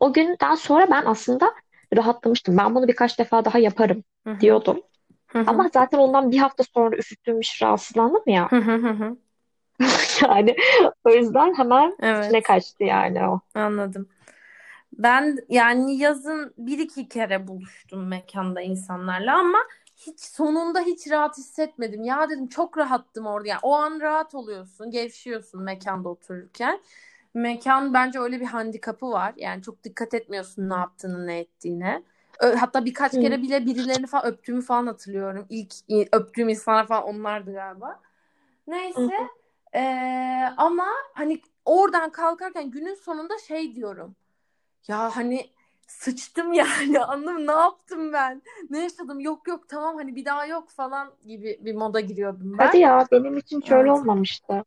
Speaker 2: O günden sonra ben aslında rahatlamıştım. Ben bunu birkaç defa daha yaparım
Speaker 1: Hı hı.
Speaker 2: diyordum.
Speaker 1: Hı hı.
Speaker 2: Ama zaten ondan bir hafta sonra üşüttüğüm için rahatsızlandım ya.
Speaker 1: Hı hı hı hı.
Speaker 2: Yani o yüzden hemen içine
Speaker 1: Evet,
Speaker 2: kaçtı yani o.
Speaker 1: anladım. Ben yani yazın bir iki kere buluştum mekanda insanlarla ama hiç sonunda hiç rahat hissetmedim. Ya dedim çok rahattım orada. Yani o an rahat oluyorsun, gevşiyorsun mekanda otururken. Mekan bence öyle bir handikapı var. Yani çok dikkat etmiyorsun ne yaptığını, ne ettiğine. Hatta birkaç kere bile birilerini falan öptüğümü falan hatırlıyorum. İlk öptüğüm insanlar falan onlardı galiba. Neyse ee, ama hani oradan kalkarken günün sonunda şey diyorum. Ya hani sıçtım yani anladım ne yaptım ben ne yaşadım yok yok tamam hani bir daha yok falan gibi bir moda giriyordum
Speaker 2: Hadi
Speaker 1: ben.
Speaker 2: ya benim için hiç öyle
Speaker 1: Evet.
Speaker 2: olmamıştı.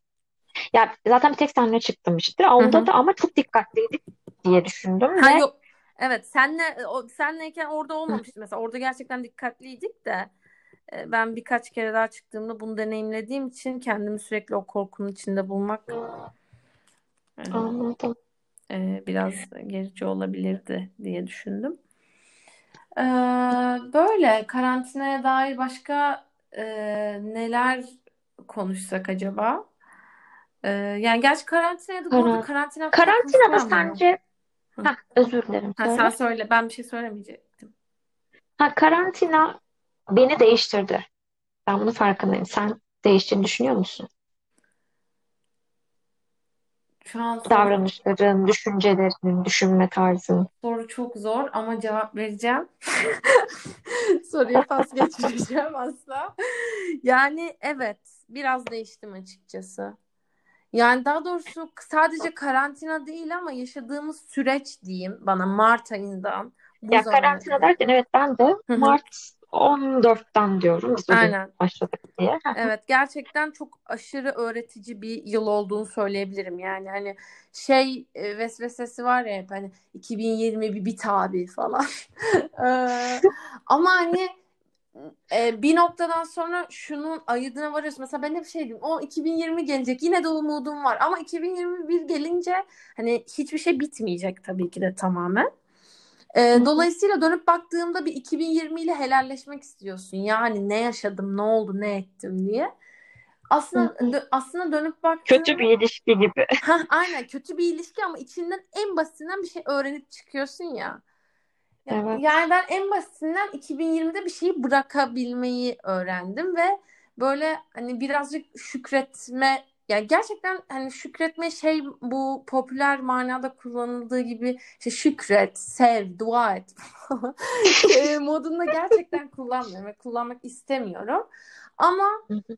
Speaker 2: Ya zaten bir tek seninle çıktım işte. Onda
Speaker 1: hı.
Speaker 2: da ama çok dikkatliydik diye düşündüm
Speaker 1: Ha
Speaker 2: ve
Speaker 1: yok. Evet senle o, senleyken orada olmamıştı mesela. Orada gerçekten dikkatliydik de e, ben birkaç kere daha çıktığımda bunu deneyimlediğim için kendimi sürekli o korkunun içinde bulmak e,
Speaker 2: anladım.
Speaker 1: e, biraz gerici olabilirdi diye düşündüm. Ee, böyle karantinaya dair başka e, neler konuşsak acaba? Ee, yani gerçi karantinaya da
Speaker 2: Karan
Speaker 1: karantina
Speaker 2: Karantinada sence
Speaker 1: Hı.
Speaker 2: ha özür dilerim
Speaker 1: Ha, sen
Speaker 2: söyle.
Speaker 1: söyle ben bir şey söylemeyecektim.
Speaker 2: Ha karantina beni değiştirdi. Ben bunun farkındayım. Sen değiştiğini düşünüyor musun?
Speaker 1: Şu an soru
Speaker 2: Davranışların, düşüncelerinin, düşünme tarzın.
Speaker 1: soru çok zor ama cevap vereceğim. Soruya pas geçmeyeceğim asla. Yani evet biraz değiştim açıkçası. Yani daha doğrusu sadece karantina değil ama yaşadığımız süreç diyeyim bana Mart ayından bu
Speaker 2: Ya karantina
Speaker 1: kadar.
Speaker 2: derken evet ben de. Mart 14'ten diyorum biz
Speaker 1: Aynen.
Speaker 2: başladık diye.
Speaker 1: Evet gerçekten çok aşırı öğretici bir yıl olduğunu söyleyebilirim. Yani hani şey e, vesvesesi var ya hep hani 2020 bir bit abi falan. Ee, ama hani e, bir noktadan sonra şunun ayırdına varıyorsun. Mesela ben hep şey diyeyim. O 2020 gelecek. Yine de umudum var. Ama 2021 gelince hani hiçbir şey bitmeyecek tabii ki de tamamen. E, dolayısıyla dönüp baktığımda bir 2020 ile helalleşmek istiyorsun. Yani ne yaşadım, ne oldu, ne ettim diye. Aslında dö- aslında dönüp
Speaker 2: Kötü
Speaker 1: baktığımda
Speaker 2: bir ilişki gibi.
Speaker 1: ha aynen kötü bir ilişki ama içinden en basitinden bir şey öğrenip çıkıyorsun ya.
Speaker 2: Evet.
Speaker 1: Yani ben en basitinden 2020'de bir şeyi bırakabilmeyi öğrendim ve böyle hani birazcık şükretme ya gerçekten hani şükretme şey bu popüler manada kullanıldığı gibi işte şükret, sev, dua et şey, modunda gerçekten kullanmıyorum ve kullanmak istemiyorum. Ama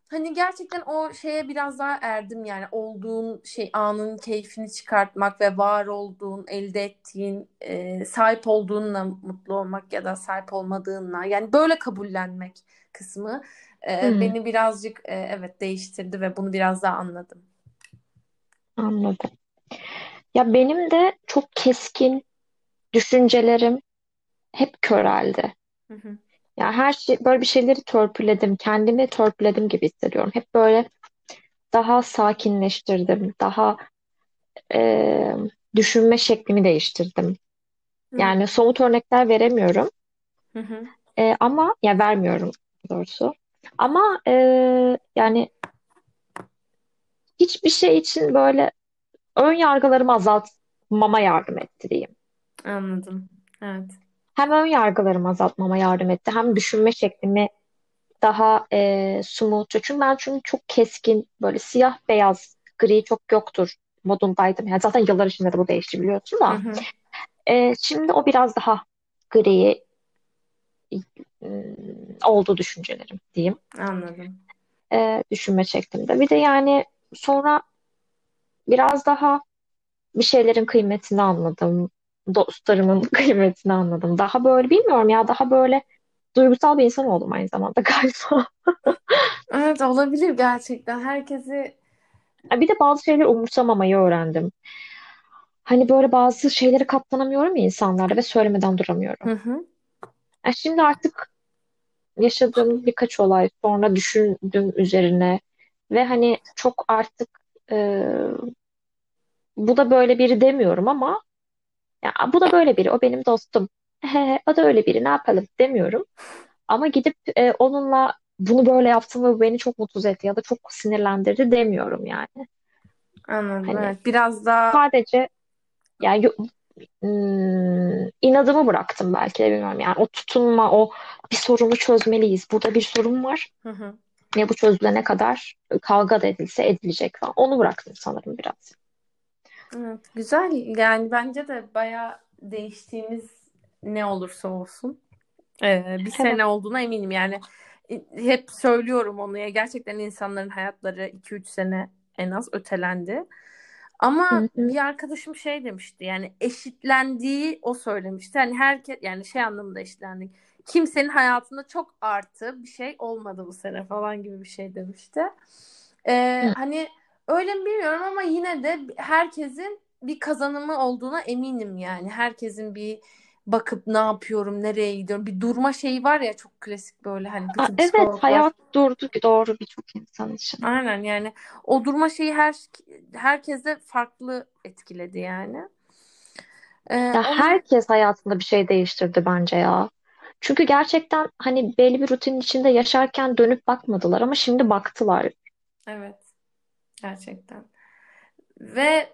Speaker 1: hani gerçekten o şeye biraz daha erdim yani olduğun şey anın keyfini çıkartmak ve var olduğun, elde ettiğin, e, sahip olduğunla mutlu olmak ya da sahip olmadığınla yani böyle kabullenmek kısmı e,
Speaker 2: Hı,
Speaker 1: beni birazcık e, evet değiştirdi ve bunu biraz daha anladım.
Speaker 2: anladım. Ya benim de çok keskin düşüncelerim hep köreldi.
Speaker 1: Hı hı.
Speaker 2: Ya her şey böyle bir şeyleri törpüledim, kendimi törpüledim gibi hissediyorum. Hep böyle daha sakinleştirdim, daha e, düşünme şeklimi değiştirdim.
Speaker 1: Hı
Speaker 2: Yani somut örnekler veremiyorum
Speaker 1: hı. hı.
Speaker 2: E, ama ya vermiyorum doğrusu. Ama e, yani hiçbir şey için böyle ön yargılarımı azaltmama yardım etti diyeyim.
Speaker 1: Anladım. Evet.
Speaker 2: Hem ön yargılarımı azaltmama yardım etti, hem düşünme şeklimi daha e, smooth. Çünkü ben çünkü çok keskin, böyle siyah beyaz, gri çok yoktur modundaydım. Yani zaten yıllar içinde de bu değişti biliyorsun
Speaker 1: Hı
Speaker 2: da.
Speaker 1: hı.
Speaker 2: E, şimdi o biraz daha gri e, oldu düşüncelerim diyeyim.
Speaker 1: Anladım.
Speaker 2: E, düşünme şeklimde. Bir de yani sonra biraz daha bir şeylerin kıymetini anladım. Dostlarımın kıymetini anladım. Daha böyle bilmiyorum ya daha böyle duygusal bir insan oldum aynı zamanda galiba.
Speaker 1: Evet olabilir gerçekten. Herkesi
Speaker 2: Bir de bazı şeyleri umursamamayı öğrendim. Hani böyle bazı şeyleri katlanamıyorum ya insanlarda ve söylemeden duramıyorum.
Speaker 1: hı hı.
Speaker 2: Şimdi artık yaşadığım birkaç olay sonra düşündüm üzerine ve hani çok artık e, bu da böyle biri demiyorum ama ya bu da böyle biri o benim dostum. o da öyle biri ne yapalım demiyorum. Ama gidip e, onunla bunu böyle yaptım ve beni çok mutsuz etti ya da çok sinirlendirdi demiyorum yani.
Speaker 1: Anladım.
Speaker 2: Hani
Speaker 1: Evet. Biraz daha
Speaker 2: sadece yani inadımı bıraktım belki de bilmiyorum. Yani o tutunma, o bir sorunu çözmeliyiz. Burada bir sorun var
Speaker 1: Hı hı.
Speaker 2: ve bu çözülene kadar kavga da edilse edilecek falan. Onu bıraktım sanırım biraz.
Speaker 1: Evet, güzel. Yani bence de bayağı değiştiğimiz ne olursa olsun ee, bir sene olduğuna eminim. Yani e, hep söylüyorum onu ya. Gerçekten insanların hayatları 2-3 sene en az ötelendi. Ama bir arkadaşım şey demişti yani eşitlendiği o söylemişti. Hani herkes yani şey anlamında eşitlendik. Kimsenin hayatında çok artı bir şey olmadı bu sene falan gibi bir şey demişti. Ee,
Speaker 2: Hı.
Speaker 1: hani öyle mi bilmiyorum ama yine de herkesin bir kazanımı olduğuna eminim yani. Herkesin bir bakıp ne yapıyorum, nereye gidiyorum. Bir durma şeyi var ya çok klasik böyle hani
Speaker 2: Aa, evet hayat durdu doğru birçok insan için.
Speaker 1: Aynen yani o durma şeyi her herkese farklı etkiledi yani. Ee,
Speaker 2: Ya
Speaker 1: onun
Speaker 2: herkes hayatında bir şey değiştirdi bence ya. Çünkü gerçekten hani belli bir rutinin içinde yaşarken dönüp bakmadılar ama şimdi baktılar.
Speaker 1: evet gerçekten. Ve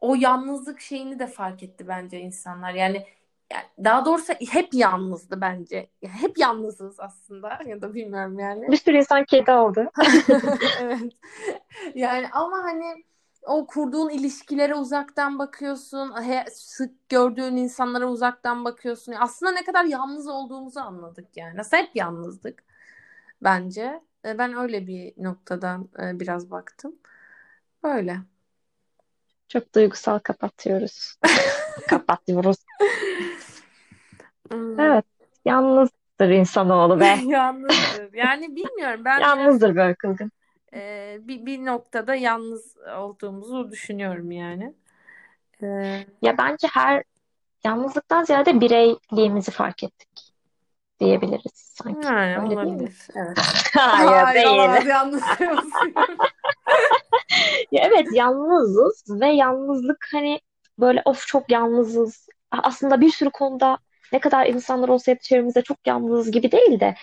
Speaker 1: o yalnızlık şeyini de fark etti bence insanlar. Yani, daha doğrusu hep yalnızdı bence. Hep yalnızız aslında ya da bilmiyorum yani.
Speaker 2: Bir sürü insan kedi aldı.
Speaker 1: Evet. Yani ama hani o kurduğun ilişkilere uzaktan bakıyorsun. sık gördüğün insanlara uzaktan bakıyorsun. Aslında ne kadar yalnız olduğumuzu anladık yani. Aslında hep yalnızdık bence. E, Ben öyle bir noktadan e, biraz baktım. Öyle.
Speaker 2: Çok duygusal kapatıyoruz. Kapatıyoruz.
Speaker 1: Hmm.
Speaker 2: Evet. Yalnızdır insanoğlu be.
Speaker 1: Yalnızdır. Yani bilmiyorum. Ben
Speaker 2: Yalnızdır böyle kılgın.
Speaker 1: e, bir, bir noktada yalnız olduğumuzu düşünüyorum yani. E,
Speaker 2: Ya bence her yalnızlıktan ziyade bireyliğimizi fark ettik diyebiliriz sanki.
Speaker 1: yani
Speaker 2: Öyle değil mi?
Speaker 1: olabilir. Evet.
Speaker 2: Hayır
Speaker 1: Hayır olamaz
Speaker 2: değil.
Speaker 1: yalnız.
Speaker 2: Ya evet yalnızız ve yalnızlık hani böyle of çok yalnızız. Aslında bir sürü konuda ne kadar insanlar olsa çevremizde çok yalnızız gibi değil de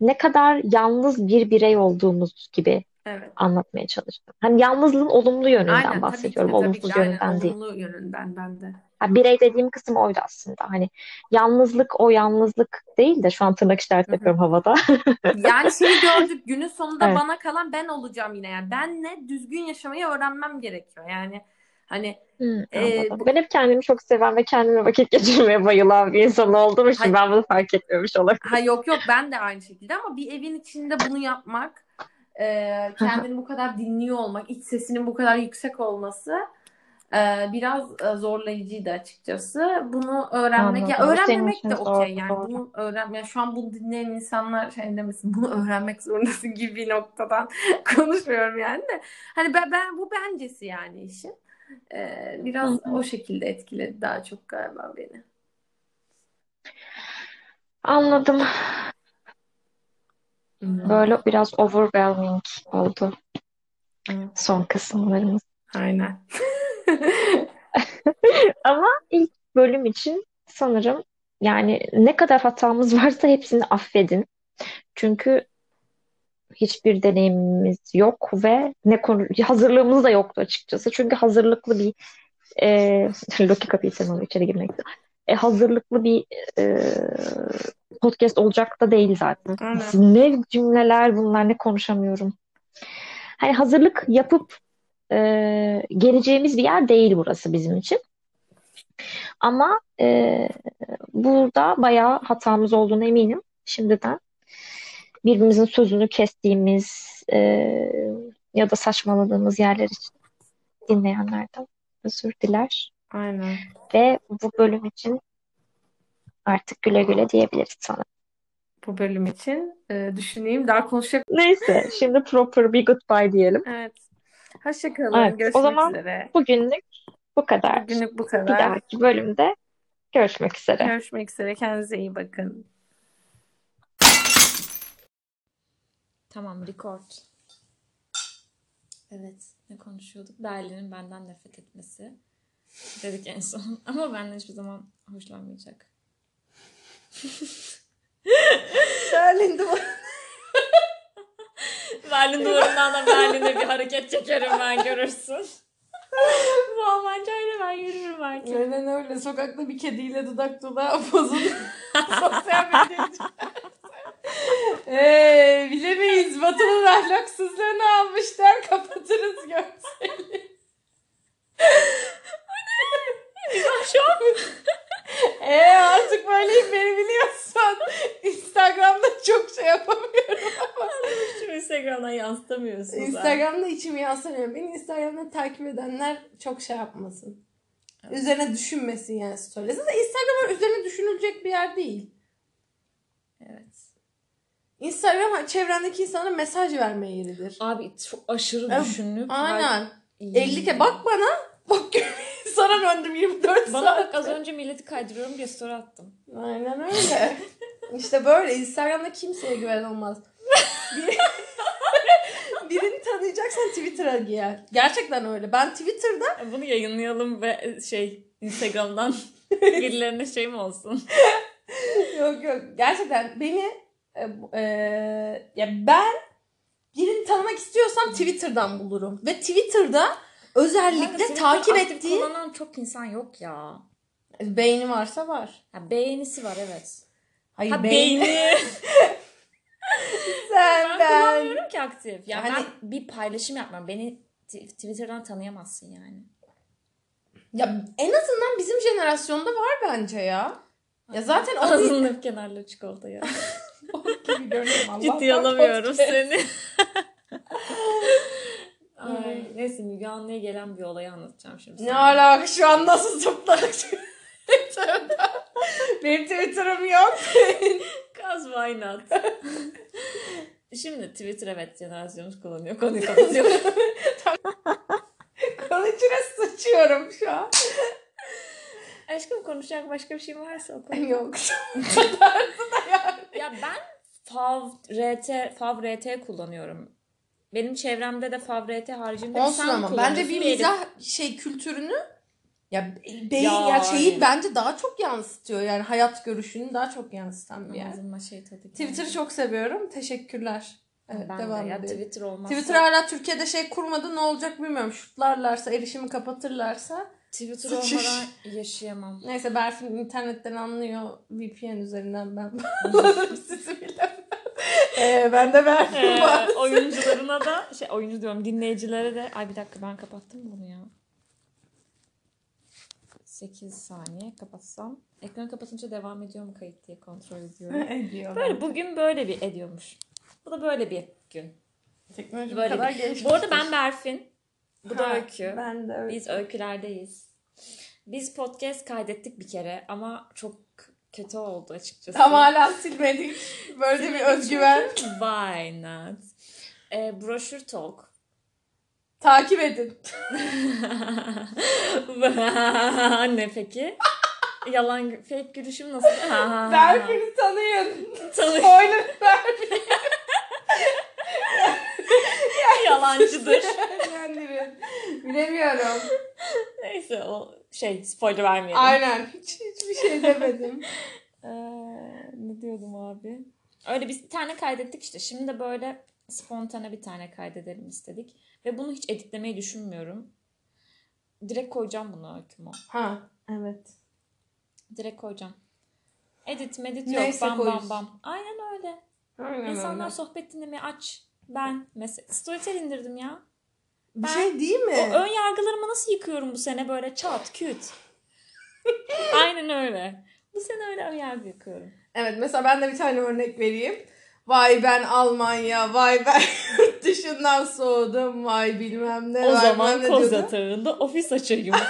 Speaker 2: ne kadar yalnız bir birey olduğumuz gibi
Speaker 1: Evet.
Speaker 2: anlatmaya çalıştım. Hani yalnızlığın olumlu yönünden
Speaker 1: Aynen tabii ki
Speaker 2: bahsediyorum,
Speaker 1: de tabii
Speaker 2: olumsuz
Speaker 1: ki de aynen
Speaker 2: yönünden değil.
Speaker 1: olumlu yönünden ben de.
Speaker 2: Ha, birey dediğim kısım oydu aslında. Hani yalnızlık o yalnızlık değil de şu an tırnak işareti
Speaker 1: Hı hı.
Speaker 2: yapıyorum havada.
Speaker 1: Yani şeyi gördük günün sonunda
Speaker 2: Evet.
Speaker 1: bana kalan ben olacağım yine yani benle düzgün yaşamayı öğrenmem gerekiyor yani hani
Speaker 2: Hmm,
Speaker 1: e,
Speaker 2: anladım.
Speaker 1: bu
Speaker 2: Ben hep kendimi çok seven ve kendime vakit geçirmeye bayılan bir insan olduğum için
Speaker 1: hay,
Speaker 2: ben bunu fark etmemiş olabilirim.
Speaker 1: ha yok yok ben de aynı şekilde ama bir evin içinde bunu yapmak e, kendini bu kadar dinliyor olmak iç sesinin bu kadar yüksek olması e, biraz e, zorlayıcıydı açıkçası. Bunu öğrenmek ya
Speaker 2: Anladım.
Speaker 1: Öğrenmemek de okey yani
Speaker 2: doğru.
Speaker 1: bunu öğren yani şu an bunu dinleyen insanlar şey demesin bunu öğrenmek zorundasın gibi bir noktadan konuşmuyorum yani de hani ben, ben bu bencesi yani işin. E, biraz
Speaker 2: hı.
Speaker 1: o şekilde etkiledi daha çok galiba beni.
Speaker 2: Anladım. Böyle biraz overwhelming oldu son kısımlarımız.
Speaker 1: aynen.
Speaker 2: Ama ilk bölüm için sanırım yani ne kadar hatamız varsa hepsini affedin. Çünkü hiçbir deneyimimiz yok ve ne konu hazırlığımız da yoktu açıkçası. Çünkü hazırlıklı bir e, Loki kapıyı içeri girmekte. E, hazırlıklı bir e, podcast olacak da değil zaten.
Speaker 1: Aynen.
Speaker 2: Ne cümleler bunlar ne konuşamıyorum. Hani hazırlık yapıp e, geleceğimiz bir yer değil burası bizim için. Ama e, burada bayağı hatamız olduğuna eminim şimdiden. Birbirimizin sözünü kestiğimiz e, ya da saçmaladığımız yerler için dinleyenlerden özür diler.
Speaker 1: Aynen.
Speaker 2: Ve bu bölüm için artık güle güle diyebiliriz sana.
Speaker 1: Bu bölüm için e, düşüneyim daha konuşacak.
Speaker 2: Neyse, şimdi proper bir goodbye diyelim.
Speaker 1: Evet. Hoşça kalın.
Speaker 2: Evet, o
Speaker 1: Görüşmek
Speaker 2: zaman
Speaker 1: üzere.
Speaker 2: bugünlük bu kadar.
Speaker 1: Bugünlük bu
Speaker 2: Bir
Speaker 1: kadar.
Speaker 2: dahaki bölümde görüşmek üzere.
Speaker 1: Görüşmek üzere. Kendinize iyi bakın.
Speaker 3: Tamam, record. Evet, ne konuşuyorduk? Berlin'in benden nefret etmesi. Dedik en son. Ama benden hiçbir zaman hoşlanmayacak.
Speaker 1: Berlin'de
Speaker 3: Berlin duvarından da Berlin'e bir hareket çekerim ben görürsün. Bu Almancayla ben yürürüm belki.
Speaker 1: Aynen öyle. Sokakta bir kediyle dudak dudağa pozun. Sosyal medya Eee bilemeyiz. Batı'nın ahlaksızlığını almışlar. Kapatırız görseli.
Speaker 3: Şu an
Speaker 1: Eee artık böyleyim beni biliyorsun. Instagram'da çok şey yapamıyorum.
Speaker 3: şu Instagram'dan yansıtamıyorsun.
Speaker 1: Instagram'da içimi yansımıyorum. Beni Instagram'da takip edenler çok şey yapmasın. Üzerine düşünmesin yani story. Zaten Instagram üzerine düşünülecek bir yer değil.
Speaker 3: Evet.
Speaker 1: Instagram çevrendeki insana mesaj verme yeridir.
Speaker 3: Abi çok aşırı
Speaker 1: Evet. Aynen.
Speaker 3: İyi.
Speaker 1: 50 ke bak bana. Bak sana döndüm 24
Speaker 3: Bana
Speaker 1: saat.
Speaker 3: bak az önce milleti kaydırıyorum diye story attım.
Speaker 1: Aynen öyle. işte böyle Instagram'da kimseye güven olmaz. Bir- Birini tanıyacaksan Twitter'a gel. Gerçekten öyle. Ben Twitter'da
Speaker 3: Bunu yayınlayalım ve şey Instagram'dan birilerine şey mi olsun?
Speaker 1: yok yok gerçekten beni e, e, ya ben birini tanımak istiyorsam Twitter'dan bulurum. Ve Twitter'da özellikle
Speaker 3: Kanka,
Speaker 1: takip ettiğim
Speaker 3: kullanan çok insan yok ya.
Speaker 1: beyni varsa var.
Speaker 3: Ha, beğenisi var evet.
Speaker 1: Hayır
Speaker 3: Ha
Speaker 1: beyni.
Speaker 3: beyni.
Speaker 1: Sen
Speaker 3: ben
Speaker 1: ben.
Speaker 3: kullanmıyorum ki aktif. Ya
Speaker 1: Yani-
Speaker 3: ben bir paylaşım yapmam. Beni Twitter'dan tanıyamazsın yani.
Speaker 1: Ya en azından bizim jenerasyonda var bence ya. Ya zaten
Speaker 3: Ağzının hep kenarları çikolata ya.
Speaker 1: gibi görünüyorum. Allah'tan
Speaker 3: Ciddi alamıyorum seni. Ay, neyse Müge Anlı'ya gelen bir olayı anlatacağım şimdi.
Speaker 1: Ne
Speaker 3: sana.
Speaker 1: alaka şu an nasıl zıpladık. Benim Twitter'ım yok.
Speaker 3: Cause why not? Şimdi Twitter evet jenerasyonumuz kullanıyor. Konuyu kapatıyorum.
Speaker 1: Kol içine sıçıyorum şu an.
Speaker 3: Aşkım konuşacak başka bir şey varsa o konu.
Speaker 1: Yok.
Speaker 3: Ya ben Fav RT, Fav RT kullanıyorum. Benim çevremde de Fav RT haricinde
Speaker 1: Olsun ama bence bir mizah şey kültürünü ya beyin
Speaker 3: Ya,
Speaker 1: ya, şeyi
Speaker 3: aynen.
Speaker 1: bence daha çok yansıtıyor. Yani hayat görüşünü daha çok yansıtan bir yer.
Speaker 3: Şey tadı.
Speaker 1: Twitter'ı çok seviyorum. Teşekkürler. Evet,
Speaker 3: ben
Speaker 1: devam
Speaker 3: de ya
Speaker 1: edelim.
Speaker 3: Twitter olmazsa
Speaker 1: Twitter hala Türkiye'de şey kurmadı ne olacak bilmiyorum. Şutlarlarsa, erişimi kapatırlarsa.
Speaker 3: Twitter
Speaker 1: Sıçış.
Speaker 3: olmadan yaşayamam.
Speaker 1: Neyse Berfin internetten anlıyor. VPN üzerinden ben sizi. Ee, ben de Berfin
Speaker 3: Ee, oyuncularına da şey oyuncu diyorum dinleyicilere de ay bir dakika ben kapattım bunu ya. 8 saniye kapatsam. Ekranı kapatınca devam ediyor mu kayıt diye kontrol ediyorum.
Speaker 1: Ediyor.
Speaker 3: Böyle bugün böyle bir ediyormuş. Bu da böyle bir gün.
Speaker 1: Teknoloji bu
Speaker 3: Böyle
Speaker 1: kadar
Speaker 3: bir.
Speaker 1: gelişmiş.
Speaker 3: Bu arada ben Berfin. Bu da
Speaker 1: Ha,
Speaker 3: Öykü.
Speaker 1: Ben de öyle.
Speaker 3: Biz öykülerdeyiz. Biz podcast kaydettik bir kere ama çok kötü oldu açıkçası.
Speaker 1: Tam hala silmedik. Böyle bir özgüven.
Speaker 3: Why not? Ee, broşür talk.
Speaker 1: Takip edin.
Speaker 3: ne peki? Yalan fake gülüşüm nasıl?
Speaker 1: Berfin'i tanıyın.
Speaker 3: Tanı
Speaker 1: Spoiler Berfin.
Speaker 3: yalancıdır.
Speaker 1: Yönlendirin. Bilemiyorum.
Speaker 3: Neyse o şey spoiler vermeyelim.
Speaker 1: Aynen. Hiç, hiçbir şey demedim.
Speaker 3: Ee, ne diyordum abi? Öyle bir tane kaydettik işte. Şimdi de böyle spontane bir tane kaydedelim istedik. Ve bunu hiç editlemeyi düşünmüyorum. Direkt koyacağım bunu öyküme.
Speaker 1: Ha evet.
Speaker 3: Direkt koyacağım. Edit medit
Speaker 1: Neyse,
Speaker 3: yok. Bam
Speaker 1: koyuz.
Speaker 3: bam bam. Aynen öyle.
Speaker 1: Aynen
Speaker 3: İnsanlar
Speaker 1: öyle.
Speaker 3: sohbet dinlemeyi aç. Ben mesela Storytel indirdim ya.
Speaker 1: Bir
Speaker 3: Ben-
Speaker 1: şey değil mi?
Speaker 3: O ön yargılarımı nasıl yıkıyorum bu sene böyle çat küt. Aynen öyle. Bu sene öyle ön yargı yıkıyorum.
Speaker 1: Evet mesela ben de bir tane örnek vereyim. Vay ben Almanya, vay ben yurt dışından soğudum, vay bilmem ne,
Speaker 3: O
Speaker 1: vay
Speaker 3: zaman
Speaker 1: ne
Speaker 3: koz
Speaker 1: diyordu.
Speaker 3: yatağında ofis açayım.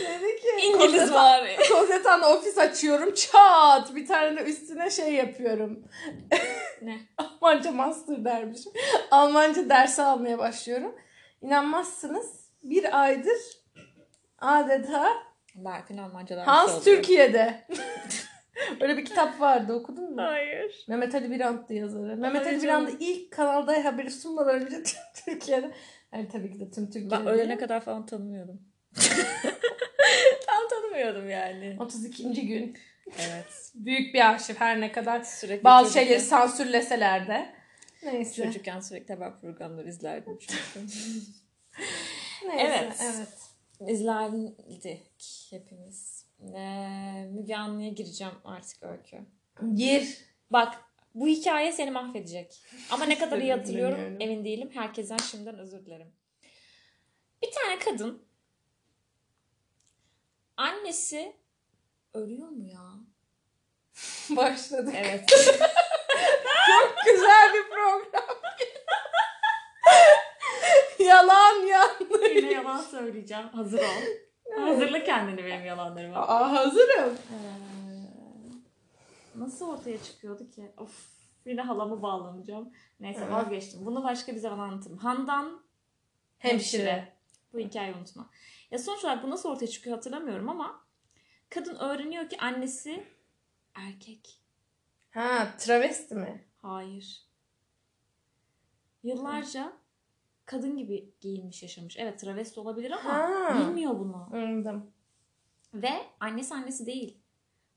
Speaker 1: Dedi ki
Speaker 3: İngiliz
Speaker 1: "Kozeta-
Speaker 3: var.
Speaker 1: Kozetan'da ofis açıyorum çat bir tane de üstüne şey yapıyorum.
Speaker 3: Ne?
Speaker 1: Almanca master dermişim. Almanca dersi almaya başlıyorum. İnanmazsınız bir aydır adeta
Speaker 3: Berfin Almanca dersi
Speaker 1: Hans
Speaker 3: oluyor.
Speaker 1: Türkiye'de. Öyle bir kitap vardı okudun mu?
Speaker 3: Hayır.
Speaker 1: Mehmet Ali Birant'tı yazarı. Mehmet Ali
Speaker 3: canım.
Speaker 1: Birant'ı ilk kanalda haberi sunmadan önce Türkiye'de. Yani tabii ki de tüm Türkiye'de.
Speaker 3: Ben
Speaker 1: değil.
Speaker 3: ölene kadar falan tanımıyordum. Tam tanımıyordum yani.
Speaker 1: 32. gün.
Speaker 3: Evet.
Speaker 1: Büyük bir arşiv her ne kadar
Speaker 3: Sürekli
Speaker 1: bazı
Speaker 3: çocuklar-
Speaker 1: şeyleri sansürleseler de. Neyse.
Speaker 3: Çocukken sürekli haber programları izlerdim çünkü.
Speaker 1: Neyse.
Speaker 3: Evet.
Speaker 1: evet.
Speaker 3: İzlerdik hepimiz. Ee, Müge Anlı'ya gireceğim artık Öykü.
Speaker 1: Gir.
Speaker 3: Bak bu hikaye seni mahvedecek. Ama ne kadar iyi hatırlıyorum emin değilim. Herkesten şimdiden özür dilerim. Bir tane kadın annesi ölüyor mu ya?
Speaker 1: Başladık.
Speaker 3: Evet.
Speaker 1: Güzel bir program. Yalan yanlış.
Speaker 3: Yine yalan söyleyeceğim. Hazır ol. Hazırla kendini benim yalanlarıma.
Speaker 1: Aa hazırım.
Speaker 3: Ee, nasıl ortaya çıkıyordu ki? Of yine halama bağlanacağım. Neyse
Speaker 1: Evet.
Speaker 3: vazgeçtim. Bunu başka bir zaman anlatırım. Handan
Speaker 1: Hemşire.
Speaker 3: Bu hikayeyi unutma. Ya sonuç olarak bu nasıl ortaya çıkıyor hatırlamıyorum ama kadın öğreniyor ki annesi erkek.
Speaker 1: Ha travesti mi?
Speaker 3: Hayır. Yıllarca kadın gibi giyinmiş yaşamış. Evet travesti olabilir ama
Speaker 1: Ha.
Speaker 3: bilmiyor bunu.
Speaker 1: Anladım.
Speaker 3: Ve annesi annesi değil.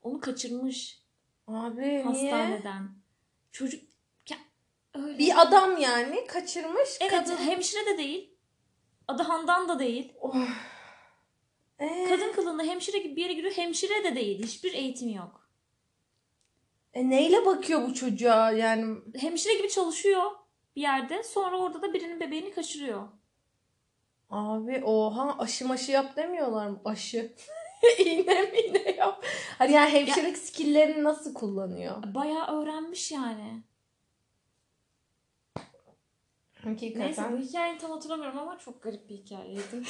Speaker 3: Onu kaçırmış
Speaker 1: Abi niye?
Speaker 3: hastaneden. Çocuk Ya, öyle.
Speaker 1: Bir adam yani kaçırmış
Speaker 3: evet
Speaker 1: kadın.
Speaker 3: hemşire de değil. Adı Handan da değil.
Speaker 1: Oh. Ee,
Speaker 3: Kadın kılığında hemşire gibi bir yere giriyor. Hemşire de değil. Hiçbir eğitim yok.
Speaker 1: e, neyle bakıyor bu çocuğa yani?
Speaker 3: Hemşire gibi çalışıyor bir yerde. Sonra orada da birinin bebeğini kaçırıyor.
Speaker 1: Abi oha aşı maşı yap demiyorlar mı? Aşı. iğne mi iğne yap. Hani yani hemşirelik skilllerini nasıl kullanıyor?
Speaker 3: Bayağı öğrenmiş yani.
Speaker 1: Hakikaten.
Speaker 3: Neyse bu hikayeyi tam hatırlamıyorum ama çok garip bir hikayeydi.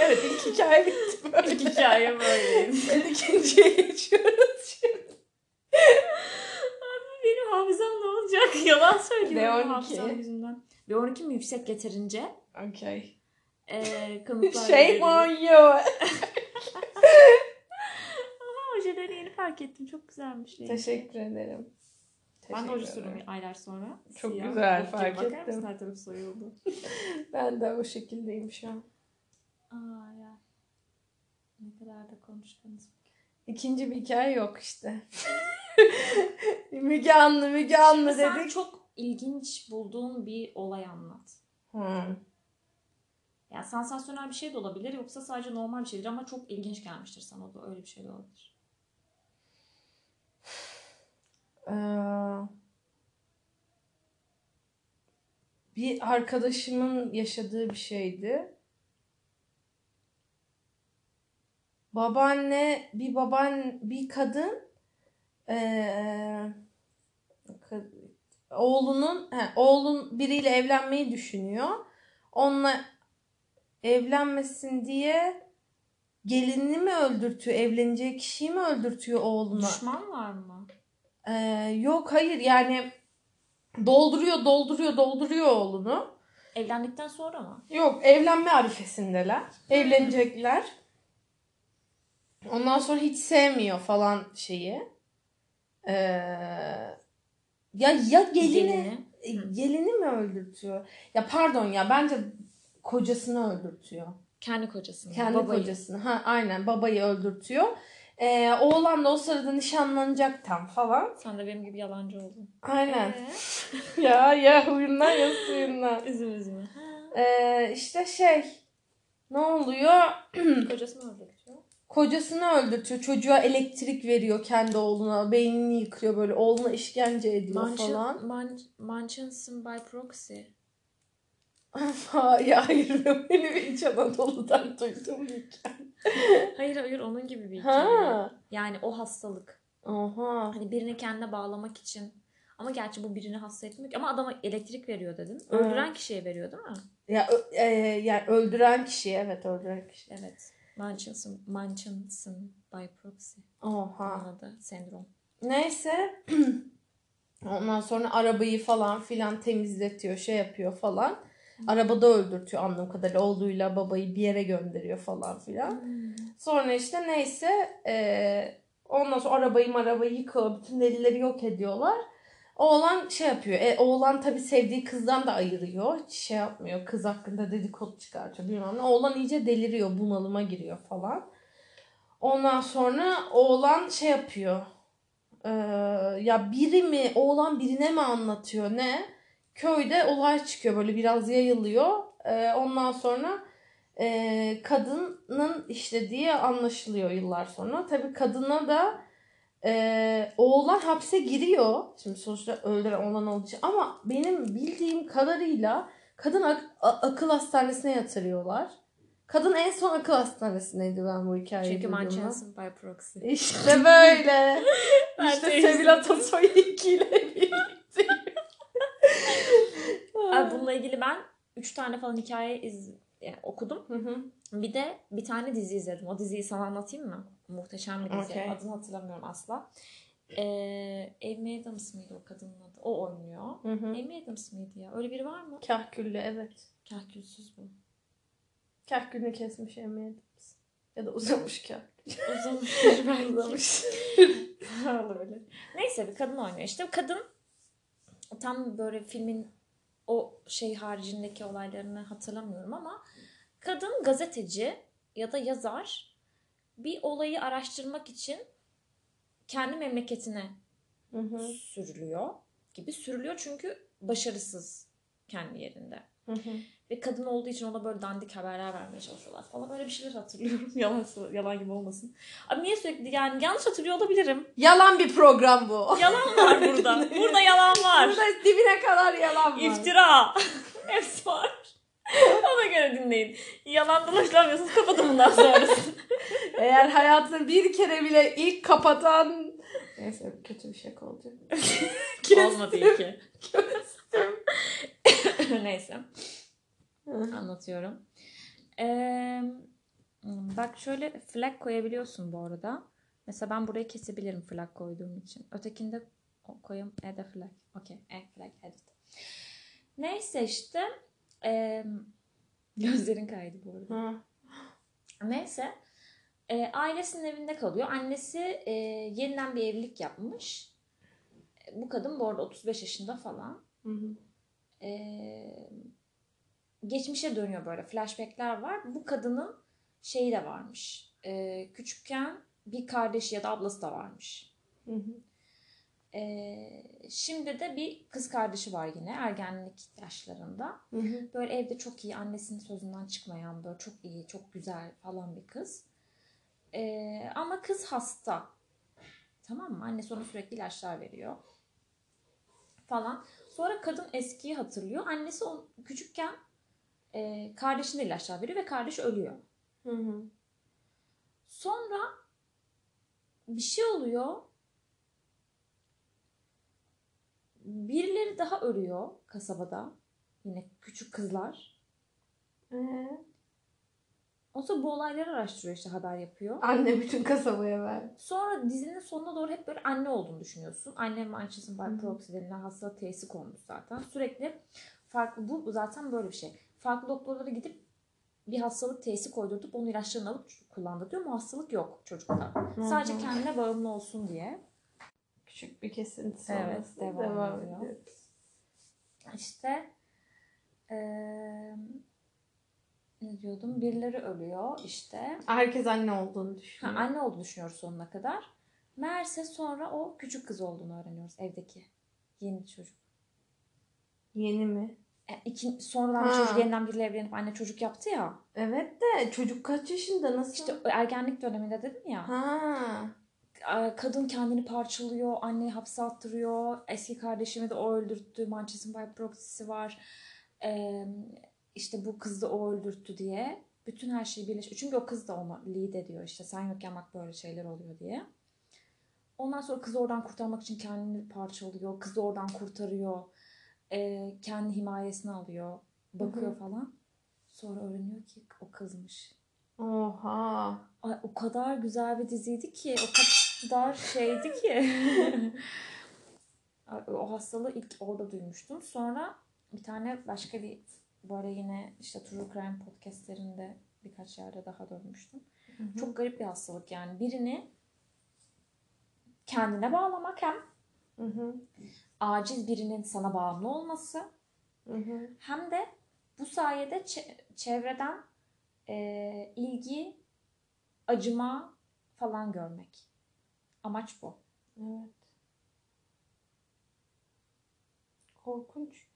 Speaker 1: Evet ilk hikaye bitti böyle.
Speaker 3: İlk hikaye böyleydi.
Speaker 1: Ben ikinciye geçiyoruz şimdi.
Speaker 3: Benim hafızam ne olacak? Yalan söylüyorum
Speaker 1: B12.
Speaker 3: hafızam yüzünden. B12 mi yüksek getirince?
Speaker 1: Okay.
Speaker 3: Ee, kanıtlar
Speaker 1: Shame on you.
Speaker 3: Ama ojeleri yeni fark ettim. Çok güzelmiş.
Speaker 1: Teşekkür ederim.
Speaker 3: Ben de
Speaker 1: ederim.
Speaker 3: aylar sonra.
Speaker 1: Çok
Speaker 3: Siyah.
Speaker 1: güzel, fark
Speaker 3: bakar
Speaker 1: ettim.
Speaker 3: mısın? Her tarafı soyuldu.
Speaker 1: Ben de o şekildeyim şu an.
Speaker 3: Aa ya. Ne kadar da konuştunuz.
Speaker 1: İkinci bir hikaye yok işte. Müge Anlı, Müge Anlı
Speaker 3: Sen
Speaker 1: dedik.
Speaker 3: çok ilginç bulduğun bir olay anlat.
Speaker 1: Hmm.
Speaker 3: Yani sansasyonel bir şey de olabilir yoksa sadece normal bir şeydir ama çok ilginç gelmiştir sana da öyle bir şey de olabilir.
Speaker 1: Ee, bir arkadaşımın yaşadığı bir şeydi. Babaanne, bir baban, bir kadın ee, oğlunun, he, oğlun biriyle evlenmeyi düşünüyor. Onunla evlenmesin diye gelinini mi öldürtüyor, evleneceği kişiyi mi öldürtüyor oğluna?
Speaker 3: Düşman var mı?
Speaker 1: Ee, yok hayır yani dolduruyor dolduruyor dolduruyor oğlunu.
Speaker 3: Evlendikten sonra mı?
Speaker 1: Yok evlenme arifesindeler. Evlenecekler. Ondan sonra hiç sevmiyor falan şeyi. Ee, ya ya gelini
Speaker 3: Gelini.
Speaker 1: gelini mi öldürtüyor? Ya pardon ya bence kocasını öldürtüyor.
Speaker 3: Kendi kocasını.
Speaker 1: Kendi
Speaker 3: babayı.
Speaker 1: kocasını. Ha aynen babayı öldürtüyor. Ee, oğlan da o sırada nişanlanacak tam falan.
Speaker 3: Sen de benim gibi yalancı oldun.
Speaker 1: Aynen.
Speaker 3: Ee?
Speaker 1: ya ya huyundan ya suyundan.
Speaker 3: Üzüm üzüm.
Speaker 1: Ee, işte şey ne oluyor?
Speaker 3: Kocasını öldürtüyor.
Speaker 1: Kocasını öldürtüyor. Çocuğa elektrik veriyor kendi oğluna. Beynini yıkıyor böyle. Oğluna işkence ediyor falan.
Speaker 3: Manchun, Man, Manchunson by proxy.
Speaker 1: hayır hayır. Benim İç Anadolu'dan duyduğum bir hikaye.
Speaker 3: Hayır hayır onun gibi bir hikaye.
Speaker 1: Ha.
Speaker 3: Yani o hastalık.
Speaker 1: Oha.
Speaker 3: Hani birini kendine bağlamak için. Ama gerçi bu birini hasta ki. Ama adama elektrik veriyor dedin.
Speaker 1: Evet.
Speaker 3: Öldüren kişiye veriyor değil mi?
Speaker 1: Ya, ö- e, yani öldüren kişi evet öldüren kişi.
Speaker 3: Evet. Manchunson, Manchunson by proxy.
Speaker 1: Oha.
Speaker 3: Anladı. Sendrom.
Speaker 1: Neyse. Ondan sonra arabayı falan filan temizletiyor, şey yapıyor falan. Arabada öldürtüyor anladığım kadarıyla. Oğluyla babayı bir yere gönderiyor falan filan. Sonra işte neyse eee, ondan sonra arabayı arabayı yıkıyor. Bütün delilleri yok ediyorlar. Oğlan şey yapıyor. E, oğlan tabii sevdiği kızdan da ayırıyor. Şey yapmıyor. Kız hakkında dedikodu çıkartıyor bilmem ne. Oğlan iyice deliriyor. Bunalıma giriyor falan. Ondan sonra oğlan şey yapıyor. Ee, ya biri mi oğlan birine mi anlatıyor ne? Köyde olay çıkıyor böyle biraz yayılıyor. Ee, ondan sonra e, kadının işlediği anlaşılıyor yıllar sonra. Tabii kadına da e, oğlan hapse giriyor. Şimdi sonuçta öldüren oğlan olduğu için. Ama benim bildiğim kadarıyla kadın ak- akıl hastanesine yatırıyorlar. Kadın en son akıl hastanesindeydi ben bu hikayeyi
Speaker 2: Çünkü. Manchester by proxy.
Speaker 1: İşte böyle. İşte Sevil. Atasoy ikiyle birlikte.
Speaker 2: Abi bununla ilgili ben 3 tane falan hikaye iz, yani okudum.
Speaker 1: Hı hı.
Speaker 2: Bir de bir tane dizi izledim. O diziyi sana anlatayım mı? Muhteşem bir dizi.
Speaker 1: Okey.
Speaker 2: Adını hatırlamıyorum asla. Ee, Amy Adams mıydı o kadının adı? O oynuyor.
Speaker 1: Hı hı.
Speaker 2: Amy Adams mıydı ya? Öyle biri var mı?
Speaker 1: Kahküllü evet.
Speaker 2: Kahkülsüz bu.
Speaker 1: Kahkülünü kesmiş emniyetimiz. Ya da uzamış kah.
Speaker 2: Uzamıştır belki.
Speaker 1: Uzamış.
Speaker 2: Olabilir. Neyse bir kadın oynuyor. İşte bu kadın tam böyle filmin o şey haricindeki olaylarını hatırlamıyorum ama kadın gazeteci ya da yazar bir olayı araştırmak için kendi memleketine
Speaker 1: Hı hı.
Speaker 2: sürülüyor gibi sürülüyor çünkü başarısız kendi yerinde.
Speaker 1: Hı hı.
Speaker 2: Ve kadın olduğu için ona böyle dandik haberler vermeye çalışıyorlar falan. Öyle bir şeyler hatırlıyorum. yalan, yalan gibi olmasın. Abi niye sürekli yani yanlış hatırlıyor olabilirim.
Speaker 1: Yalan bir program bu.
Speaker 2: Yalan var burada. Burada yalan var.
Speaker 1: Burada dibine kadar yalan var.
Speaker 2: İftira. Hepsi var. Ona göre dinleyin. Yalandan hoşlanmıyorsanız kapatın bundan sonrasını.
Speaker 1: Eğer hayatını bir kere bile ilk kapatan... Neyse kötü bir şaka olacak.
Speaker 2: Olmadı iyi ki. Neyse. Anlatıyorum. Ee, bak şöyle flag koyabiliyorsun bu arada. Mesela ben burayı kesebilirim flag koyduğum için. Ötekinde koyayım add a flag. Okey. Add flag edit. Neyse işte. Ee, gözlerin kaydı bu arada.
Speaker 1: Hı.
Speaker 2: Neyse. e, ailesinin evinde kalıyor. Annesi e, yeniden bir evlilik yapmış. E, Bu kadın bu arada 35 yaşında falan.
Speaker 1: Hı hı.
Speaker 2: E, geçmişe dönüyor böyle. Flashbackler var. Bu kadının şeyi de varmış. E, küçükken bir kardeşi ya da ablası da varmış.
Speaker 1: Hı hı.
Speaker 2: E, şimdi de bir kız kardeşi var yine ergenlik yaşlarında.
Speaker 1: Hı hı.
Speaker 2: Böyle evde çok iyi, annesinin sözünden çıkmayan, böyle çok iyi, çok güzel falan bir kız. Ee, ama kız hasta. Tamam mı? Annesi ona sürekli ilaçlar veriyor. Falan. Sonra kadın eskiyi hatırlıyor. Annesi o, küçükken e, kardeşine ilaçlar veriyor ve kardeş ölüyor.
Speaker 1: Hı hı.
Speaker 2: Sonra bir şey oluyor. Birileri daha ölüyor kasabada. Yine küçük kızlar.
Speaker 1: Ee?
Speaker 2: O sonra bu olayları araştırıyor işte haber yapıyor.
Speaker 1: Anne bütün kasabaya ver.
Speaker 2: Sonra dizinin sonuna doğru hep böyle anne olduğunu düşünüyorsun. Anne Manchester by proxy denilen hastalık teşhisi konmuş zaten. Sürekli farklı bu zaten böyle bir şey. Farklı doktorlara gidip bir hastalık teşhisi koydurtup onun ilaçlarını alıp kullandırıyor ama o hastalık yok çocukta. Sadece kendine bağımlı olsun diye.
Speaker 1: Küçük bir kesinti
Speaker 2: Evet,
Speaker 1: sonrası
Speaker 2: devam ediyor.
Speaker 1: ediyor.
Speaker 2: İşte eee, ne diyordum? Birileri ölüyor işte.
Speaker 1: Herkes anne olduğunu
Speaker 2: Ha,
Speaker 1: düşünüyor.
Speaker 2: anne olduğunu düşünüyoruz sonuna kadar. Meğerse sonra o küçük kız olduğunu öğreniyoruz evdeki. Yeni çocuk.
Speaker 1: Yeni mi?
Speaker 2: E, iki, sonradan
Speaker 1: Ha.
Speaker 2: çocuk yeniden biriyle evlenip anne çocuk yaptı ya.
Speaker 1: Evet de çocuk kaç yaşında nasıl?
Speaker 2: İşte ergenlik döneminde dedim ya.
Speaker 1: Ha.
Speaker 2: Kadın kendini parçalıyor, anneyi hapse attırıyor. Eski kardeşimi de o öldürttü. Manchester by proxy'si var. E, işte bu kız da o öldürttü diye. Bütün her şeyi birleşiyor. Çünkü o kız da onu lead ediyor işte. Sen yokken bak böyle şeyler oluyor diye. Ondan sonra kızı oradan kurtarmak için kendini parçalıyor. Kızı oradan kurtarıyor. E, kendi himayesine alıyor. Bakıyor
Speaker 1: Hı hı.
Speaker 2: falan. Sonra öğreniyor ki o kızmış.
Speaker 1: Oha.
Speaker 2: Ay, o kadar güzel bir diziydi ki, o kadar şeydi ki. O hastalığı ilk orada duymuştum. Sonra bir tane başka bir böyle yine işte True Crime podcastlerinde birkaç yerde daha görmüştüm. Çok garip bir hastalık yani. Birini kendine bağlamak hem
Speaker 1: Hı hı.
Speaker 2: aciz birinin sana bağımlı olması
Speaker 1: Hı hı.
Speaker 2: hem de bu sayede çe- çevreden e, ilgi, acıma falan görmek. Amaç bu.
Speaker 1: Evet. Korkunç.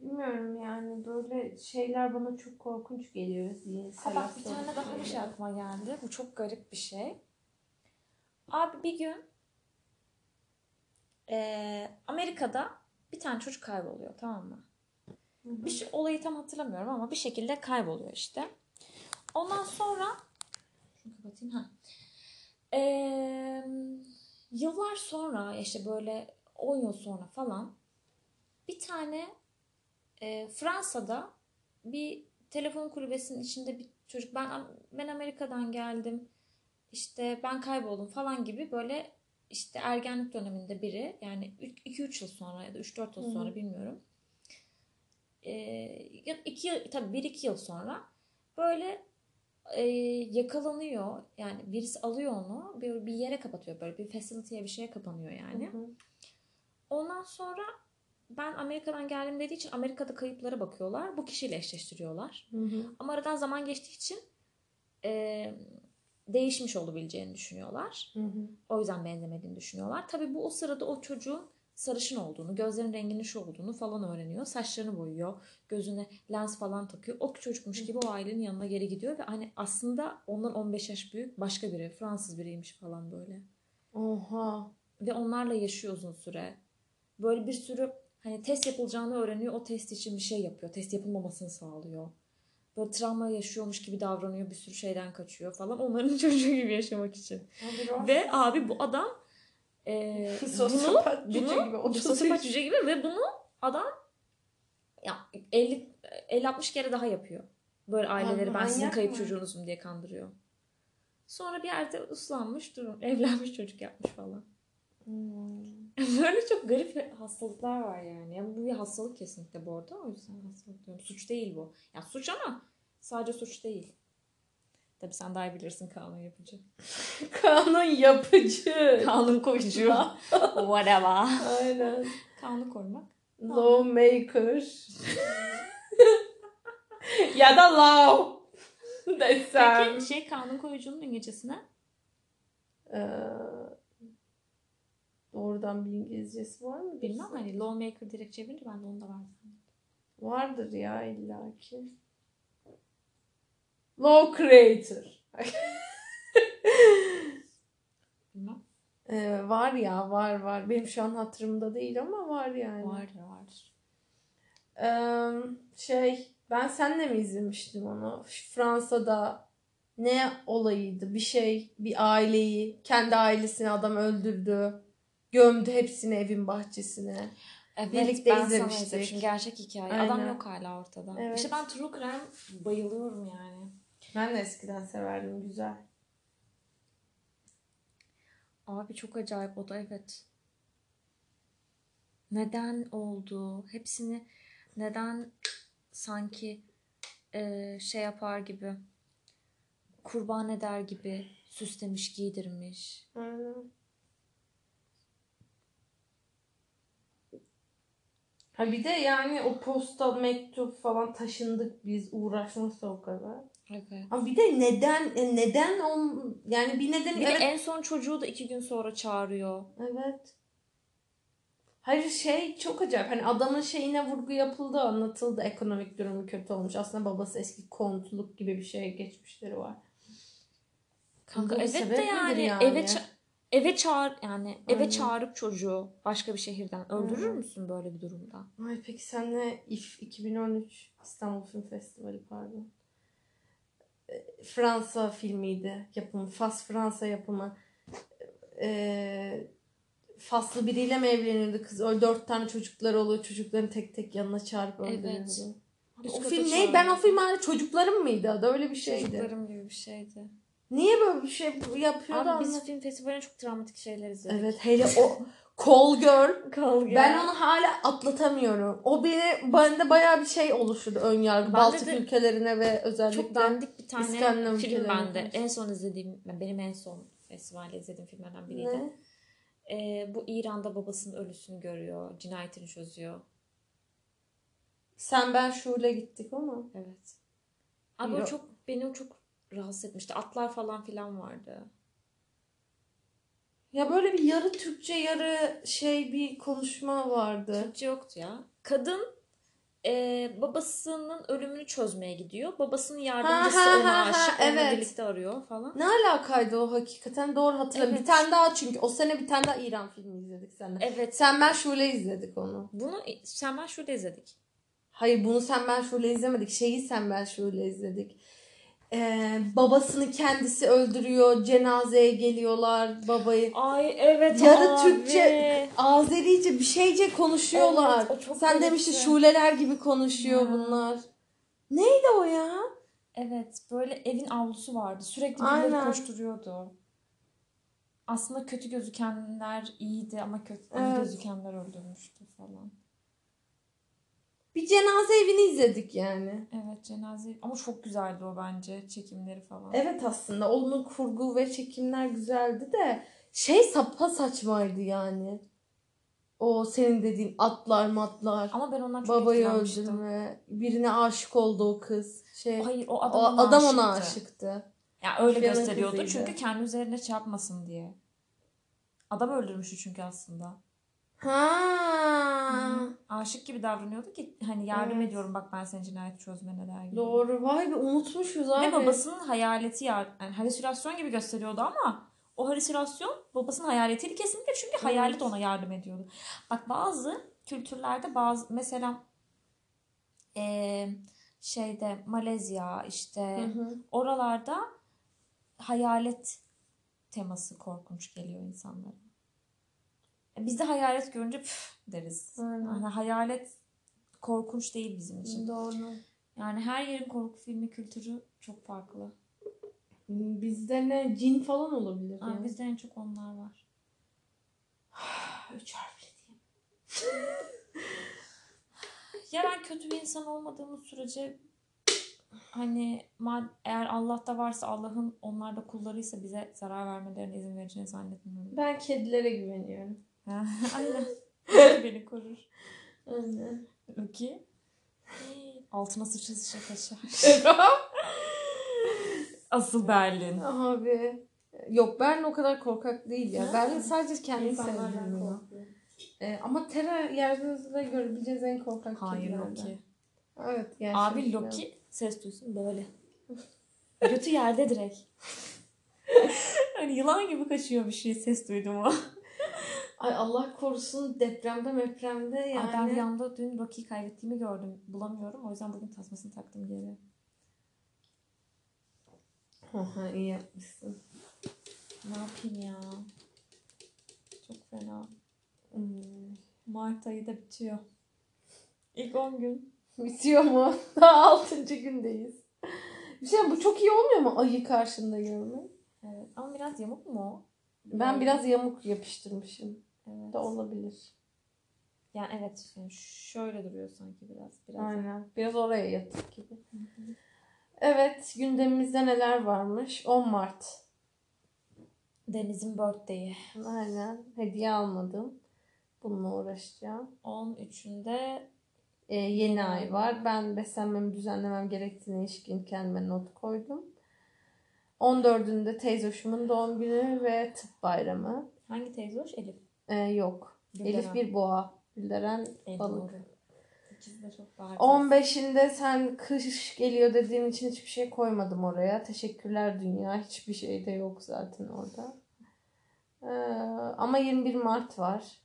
Speaker 1: Bilmiyorum yani böyle şeyler bana çok korkunç geliyor.
Speaker 2: Ha bak bir tane daha bir şey aklıma geldi. Bu çok garip bir şey. Abi bir gün e, Amerika'da bir tane çocuk kayboluyor tamam mı? Hı hı. Bir şey, olayı tam hatırlamıyorum ama bir şekilde kayboluyor işte. Ondan sonra şunu kapatayım ha. Eee, yıllar sonra işte böyle 10 yıl sonra falan bir tane e, Fransa'da bir telefon kulübesinin içinde bir çocuk ben ben Amerika'dan geldim işte ben kayboldum falan gibi böyle işte ergenlik döneminde biri yani 2-3 yıl sonra ya da 3-4 yıl sonra bilmiyorum. Ee, iki yıl, tabii 1-2 yıl sonra böyle e, yakalanıyor. Yani birisi alıyor onu bir, bir yere kapatıyor böyle bir facility'ye bir şeye kapanıyor yani. Ondan sonra ben Amerika'dan geldim dediği için Amerika'da kayıplara bakıyorlar. Bu kişiyle eşleştiriyorlar. Ama aradan zaman geçtiği için e, değişmiş olabileceğini düşünüyorlar. O yüzden benzemediğini düşünüyorlar. Tabii bu o sırada o çocuğun sarışın olduğunu, gözlerinin renginin şu olduğunu falan öğreniyor. Saçlarını boyuyor, gözüne lens falan takıyor. O çocukmuş gibi o ailenin yanına geri gidiyor ve hani aslında ondan 15 yaş büyük başka biri, Fransız biriymiş falan böyle.
Speaker 1: Oha.
Speaker 2: Ve onlarla yaşıyor uzun süre. Böyle bir sürü hani test yapılacağını öğreniyor. O test için bir şey yapıyor. Test yapılmamasını sağlıyor. Böyle travma yaşıyormuş gibi davranıyor. Bir sürü şeyden kaçıyor falan. Onların çocuğu gibi yaşamak için. Ve abi bu adam e, bunu,
Speaker 1: Sosyopat cüce
Speaker 2: bunu,
Speaker 1: gibi, otuz
Speaker 2: sosyopat cüce gibi ve bunu adam ya 50 50 60 kere daha yapıyor. Böyle aileleri
Speaker 1: Abi
Speaker 2: ben sizin kayıp
Speaker 1: mı?
Speaker 2: çocuğunuzum diye kandırıyor. Sonra bir yerde uslanmış durum. Evlenmiş çocuk yapmış falan. Böyle çok garip hastalıklar var yani. yani. Bu bir hastalık kesinlikle bu arada. O yüzden hastalık diyorum. Suç değil bu. Ya suç ama sadece suç değil. Tabii sen daha iyi bilirsin kanun yapıcı.
Speaker 1: Kanun yapıcı.
Speaker 2: Kanun koyucu. Whatever.
Speaker 1: Aynen.
Speaker 2: Kanun koymak.
Speaker 1: Lawmaker. ya da law desem.
Speaker 2: Peki şey kanun koyucunun İngilizcesine?
Speaker 1: Ee, doğrudan bir İngilizcesi var mı?
Speaker 2: Bilmem hani lawmaker direkt çevirince ben de onu da verdim.
Speaker 1: Vardır ya illaki. Law creator. Ee, var ya var var. Benim şu an hatırımda değil ama var yani.
Speaker 2: Vardır vardır.
Speaker 1: Ee, şey ben senle mi izlemiştim onu? Fransa'da ne olayıydı? Bir şey, bir aileyi, kendi ailesini adam öldürdü. Gömdü hepsini evin bahçesine.
Speaker 2: Evet
Speaker 1: Birlikte
Speaker 2: ben sana
Speaker 1: izlemiştik.
Speaker 2: izlemişim. Gerçek hikaye.
Speaker 1: Aynen.
Speaker 2: Adam yok hala ortada.
Speaker 1: Evet.
Speaker 2: İşte ben True Crime bayılıyorum yani.
Speaker 1: Ben de eskiden severdim. Güzel.
Speaker 2: Abi çok acayip o da evet. Neden oldu? Hepsini neden sanki e, şey yapar gibi kurban eder gibi süslemiş giydirmiş.
Speaker 1: Aynen. Ha bir de yani o posta mektup falan taşındık biz uğraşması o kadar.
Speaker 2: Evet.
Speaker 1: Ama bir de neden e, neden on yani bir nedeni
Speaker 2: Bir
Speaker 1: evet
Speaker 2: en son çocuğu da iki gün sonra çağırıyor.
Speaker 1: evet. Hayır şey çok acayip. Hani adamın şeyine vurgu yapıldı, anlatıldı. Ekonomik durumu kötü olmuş. Aslında babası eski kontluk gibi bir şey geçmişleri var.
Speaker 2: Kanka
Speaker 1: Bunun
Speaker 2: evet de yani,
Speaker 1: yani?
Speaker 2: eve ça- eve çağır yani eve
Speaker 1: Aynen.
Speaker 2: çağırıp çocuğu başka bir şehirden öldürür
Speaker 1: Hı.
Speaker 2: müsün böyle bir durumda?
Speaker 1: Ay peki senle İF 2013 İstanbul Film Festivali pardon. Fransa filmiydi yapımı. Fas Fransa yapımı. E, Faslı biriyle mi evlenirdi kız? Öyle dört tane çocukları oluyor. Çocuklarını tek tek yanına çağırıp öldürüyordu.
Speaker 2: Evet.
Speaker 1: O film ne? Ben o film hala çocuklarım mıydı adı? Öyle bir şeydi.
Speaker 2: Çocuklarım gibi bir şeydi.
Speaker 1: Niye böyle bir şey yapıyordu
Speaker 2: Abi biz
Speaker 1: anla-
Speaker 2: film festivaline çok travmatik şeyler izledik.
Speaker 1: Evet hele o Call Girl.
Speaker 2: Kavga.
Speaker 1: Ben onu hala atlatamıyorum. O beni bende bayağı bir şey oluşturdu ön yargı.
Speaker 2: Bende
Speaker 1: Baltık
Speaker 2: de
Speaker 1: ülkelerine ve özellikle
Speaker 2: çok dandik bir tane
Speaker 1: İskandinav
Speaker 2: film bende. En son izlediğim, benim en son festivalde izlediğim filmlerden biriydi.
Speaker 1: Ne?
Speaker 2: Ee, bu İran'da babasının ölüsünü görüyor, cinayetini çözüyor.
Speaker 1: Sen ben Şule gittik ama.
Speaker 2: Evet. Abi o
Speaker 1: Yok.
Speaker 2: çok beni o çok rahatsız etmişti. Atlar falan filan vardı.
Speaker 1: Ya böyle bir yarı Türkçe yarı şey bir konuşma vardı.
Speaker 2: Türkçe yoktu ya. Kadın e, babasının ölümünü çözmeye gidiyor. Babasının yardımcısı
Speaker 1: Ha, ha,
Speaker 2: ona
Speaker 1: ha, ha,
Speaker 2: aşık. Onunla
Speaker 1: evet.
Speaker 2: birlikte arıyor falan.
Speaker 1: Ne alakaydı o hakikaten doğru hatırlamıyorum.
Speaker 2: Evet.
Speaker 1: Bir tane daha çünkü o sene bir tane daha İran filmi izledik seninle.
Speaker 2: Evet.
Speaker 1: Sen ben Şule izledik onu.
Speaker 2: Bunu sen ben şurada izledik.
Speaker 1: Hayır bunu sen ben Şule izlemedik. Şeyi sen ben Şule izledik. Ee, babasını kendisi öldürüyor. Cenazeye geliyorlar babayı.
Speaker 2: Ay evet
Speaker 1: Yarı
Speaker 2: abi.
Speaker 1: Türkçe, Azerice bir şeyce konuşuyorlar.
Speaker 2: Evet,
Speaker 1: Sen demiştin şuleler gibi konuşuyor
Speaker 2: Ya.
Speaker 1: bunlar. Neydi o ya?
Speaker 2: Evet böyle evin avlusu vardı. Sürekli birileri koşturuyordu. Aslında kötü gözükenler iyiydi ama kötü
Speaker 1: Evet.
Speaker 2: gözükenler öldürmüştü falan.
Speaker 1: Bir cenaze evini izledik yani.
Speaker 2: Evet cenaze ama çok güzeldi o bence çekimleri falan.
Speaker 1: Evet aslında onun kurgu ve çekimler güzeldi de şey sapa saçmaydı yani. O senin dediğin atlar matlar.
Speaker 2: Ama ben ondan çok
Speaker 1: Babayı öldürme. Birine aşık oldu o kız. Şey,
Speaker 2: Hayır o
Speaker 1: o
Speaker 2: adam, ona
Speaker 1: adam ona
Speaker 2: aşıktı.
Speaker 1: aşıktı.
Speaker 2: Ya öyle
Speaker 1: Fiyanın
Speaker 2: gösteriyordu
Speaker 1: kızıydı.
Speaker 2: çünkü kendi üzerine çarpmasın diye. Adam öldürmüştü çünkü aslında.
Speaker 1: Ha.
Speaker 2: Aşık gibi davranıyordu ki hani yardım
Speaker 1: Evet.
Speaker 2: ediyorum bak ben senin cinayeti çözmene der gibi.
Speaker 1: Doğru. Vay be unutmuşuz abi.
Speaker 2: Ve babasının hayaleti ya yani halüsinasyon gibi gösteriyordu ama o halüsinasyon babasının hayaletiydi kesinlikle çünkü hayalet ona yardım ediyordu. Bak bazı kültürlerde bazı mesela eee, şeyde Malezya işte
Speaker 1: Hı hı.
Speaker 2: oralarda hayalet teması korkunç geliyor insanlara. Biz de hayalet görünce püf deriz.
Speaker 1: Aynen.
Speaker 2: Yani hayalet korkunç değil bizim için.
Speaker 1: Doğru.
Speaker 2: Yani her yerin korku filmi kültürü çok farklı.
Speaker 1: Bizde ne cin falan olabilir
Speaker 2: Aa,
Speaker 1: yani.
Speaker 2: bizde en çok onlar var.
Speaker 1: Üç harfli diyeyim.
Speaker 2: Ya ben kötü bir insan olmadığımız sürece hani eğer Allah'ta varsa Allah'ın onlar da kullarıysa bize zarar vermelerine izin vereceğini zannetmiyorum.
Speaker 1: Ben kedilere güveniyorum.
Speaker 2: Aynen. Beni korur.
Speaker 1: Aynen.
Speaker 2: Loki. Altına sıçra sıçra kaçar. Asıl Berlin.
Speaker 1: Abi. Yok Berlin o kadar korkak değil ya. Berlin sadece kendini
Speaker 2: korkuyor.
Speaker 1: Ee, ama Terra yeryüzünde görebileceğiz en korkak
Speaker 2: Hayır
Speaker 1: kedilerden.
Speaker 2: Loki.
Speaker 1: Evet gerçekten.
Speaker 2: Abi Loki ses duysun böyle. Götü yerde direkt. hani yılan gibi kaçıyor bir şey ses duydum o.
Speaker 1: Ay Allah korusun depremde mepremde yani.
Speaker 2: Ay ben rüyamda dün Loki'yi kaybettiğimi gördüm. Bulamıyorum. O yüzden bugün tasmasını taktım geri.
Speaker 1: Aha, iyi yapmışsın.
Speaker 2: Ne yapayım ya? Çok fena.
Speaker 1: Hmm.
Speaker 2: Mart ayı da bitiyor. İlk 10 gün.
Speaker 1: Bitiyor mu? Daha 6. gündeyiz. Bir şey bu çok iyi olmuyor mu ayı karşında görmek?
Speaker 2: Evet. Ama biraz yamuk mu o?
Speaker 1: Ben biraz yamuk yapıştırmışım.
Speaker 2: Evet.
Speaker 1: Da olabilir.
Speaker 2: Yani evet. Yani şöyle duruyor sanki biraz. biraz.
Speaker 1: Aynen. Biraz oraya yatık gibi. Evet gündemimizde neler varmış? 10 Mart.
Speaker 2: Deniz'in birthday'i.
Speaker 1: Aynen. Hediye almadım. Bununla uğraşacağım.
Speaker 2: 13'ünde
Speaker 1: Ee, yeni ay var. Ben beslenmemi düzenlemem gerektiğine ilişkin kendime not koydum. 14'ünde teyzoşumun doğum günü ve tıp bayramı.
Speaker 2: hangi teyze hoş? Elif.
Speaker 1: Ee, yok.
Speaker 2: Gülderen.
Speaker 1: Elif bir boğa. Gülderen
Speaker 2: En
Speaker 1: balık.
Speaker 2: doğru. İkisi de çok bahar.
Speaker 1: 15'inde sen kış geliyor dediğin için hiçbir şey koymadım oraya. Teşekkürler dünya. Hiçbir şey de yok zaten orada. Ee, ama 21 Mart var.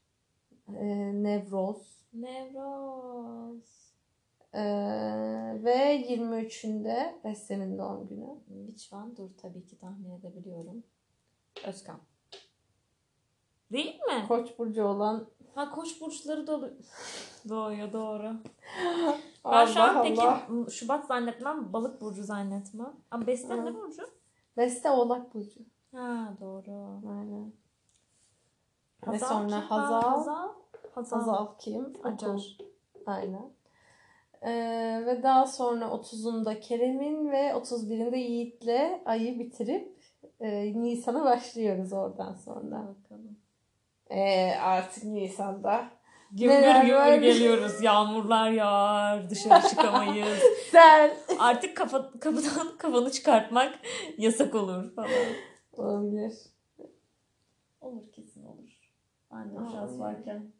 Speaker 1: Ee, Nevroz.
Speaker 2: Nevroz.
Speaker 1: Ee, ve 23'ünde Beste'nin doğum günü.
Speaker 2: Lütfen dur tabii ki tahmin edebiliyorum. Özkan. Değil mi?
Speaker 1: Koç burcu olan
Speaker 2: Ha koç burçları dolu. Doğuyor doğru. Ben şu an peki
Speaker 1: Allah.
Speaker 2: Şubat zannetmem, balık burcu zannetmem. Ama Beste ne burcu?
Speaker 1: Beste Oğlak burcu.
Speaker 2: Ha doğru.
Speaker 1: Aynen. Ve
Speaker 2: Hazal
Speaker 1: sonra
Speaker 2: kim? Ha,
Speaker 1: Hazal.
Speaker 2: Hazal. Hazal.
Speaker 1: Hazal kim?
Speaker 2: Acar.
Speaker 1: Aynen. Ee, ve daha sonra 30'unda Kerem'in ve 31'inde Yiğit'le ayı bitirip e, Nisan'a başlıyoruz oradan sonra.
Speaker 2: Bakalım.
Speaker 1: Ee, artık Nisan'da.
Speaker 2: Gümbür gümbür geliyoruz. Yağmurlar yağar. Dışarı çıkamayız.
Speaker 1: Sen.
Speaker 2: Artık kafa, kapıdan kafanı çıkartmak yasak olur falan.
Speaker 1: Olabilir.
Speaker 2: Olur kesin olur.
Speaker 1: Aa,
Speaker 2: şans varken.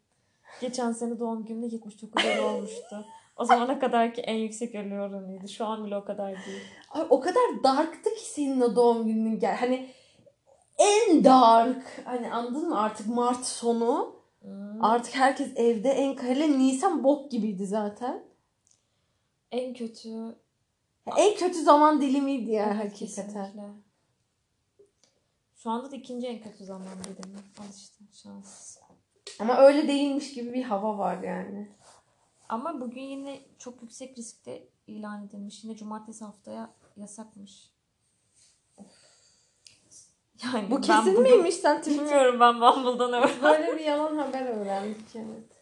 Speaker 2: Geçen sene doğum günümde 79 ölü olmuştu. O zamana kadar ki en yüksek ölü oranıydı. Şu an bile o kadar değil.
Speaker 1: Ay, o kadar darktı ki senin o doğum günün gel. Hani en dark. Hani anladın mı artık Mart sonu.
Speaker 2: Hmm.
Speaker 1: Artık herkes evde en kale Nisan bok gibiydi zaten.
Speaker 2: En kötü
Speaker 1: En kötü zaman dilimiydi ya
Speaker 2: Evet,
Speaker 1: hakikaten.
Speaker 2: kesinlikle. Şu anda da ikinci en kötü zaman dilimi. Al işte şans.
Speaker 1: Ama öyle değilmiş gibi bir hava var yani.
Speaker 2: Ama bugün yine çok yüksek riskte ilan edilmiş. Yine cumartesi haftaya yasakmış. Yani
Speaker 1: Bu kesin
Speaker 2: bugün-
Speaker 1: miymiş sen Twitter?
Speaker 2: Bilmiyorum ben Bumble'dan öğrendim.
Speaker 1: Böyle bir yalan haber öğrendik evet.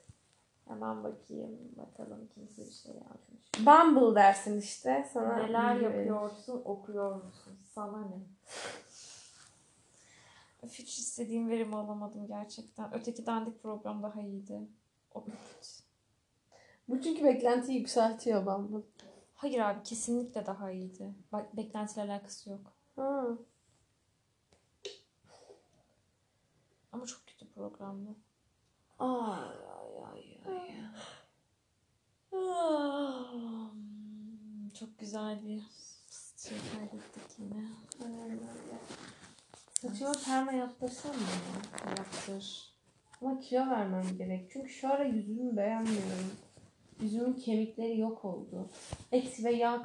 Speaker 2: Hemen bakayım. Bakalım kimse bir şey yazmış.
Speaker 1: Bumble dersin işte. Sana
Speaker 2: Neler yapıyorsun, okuyor musun? Sana ne? Öf, Hiç istediğim verimi alamadım gerçekten. Öteki dandik program daha iyiydi. O.
Speaker 1: Bu çünkü beklentiyi yükseltiyor Bumble.
Speaker 2: Hayır abi kesinlikle daha iyiydi. Bak beklentiyle alakası yok.
Speaker 1: Ha.
Speaker 2: Ama çok kötü programdı.
Speaker 1: Ay ay ay ay.
Speaker 2: Ah, Çok güzel bir şey kaydettik yine.
Speaker 1: Saçıma perma yaptırsam mı ya?
Speaker 2: Yaptır.
Speaker 1: Ama kilo vermem gerek. Çünkü şu ara yüzümü beğenmiyorum. Yüzümün kemikleri yok oldu. Eksi ve yağ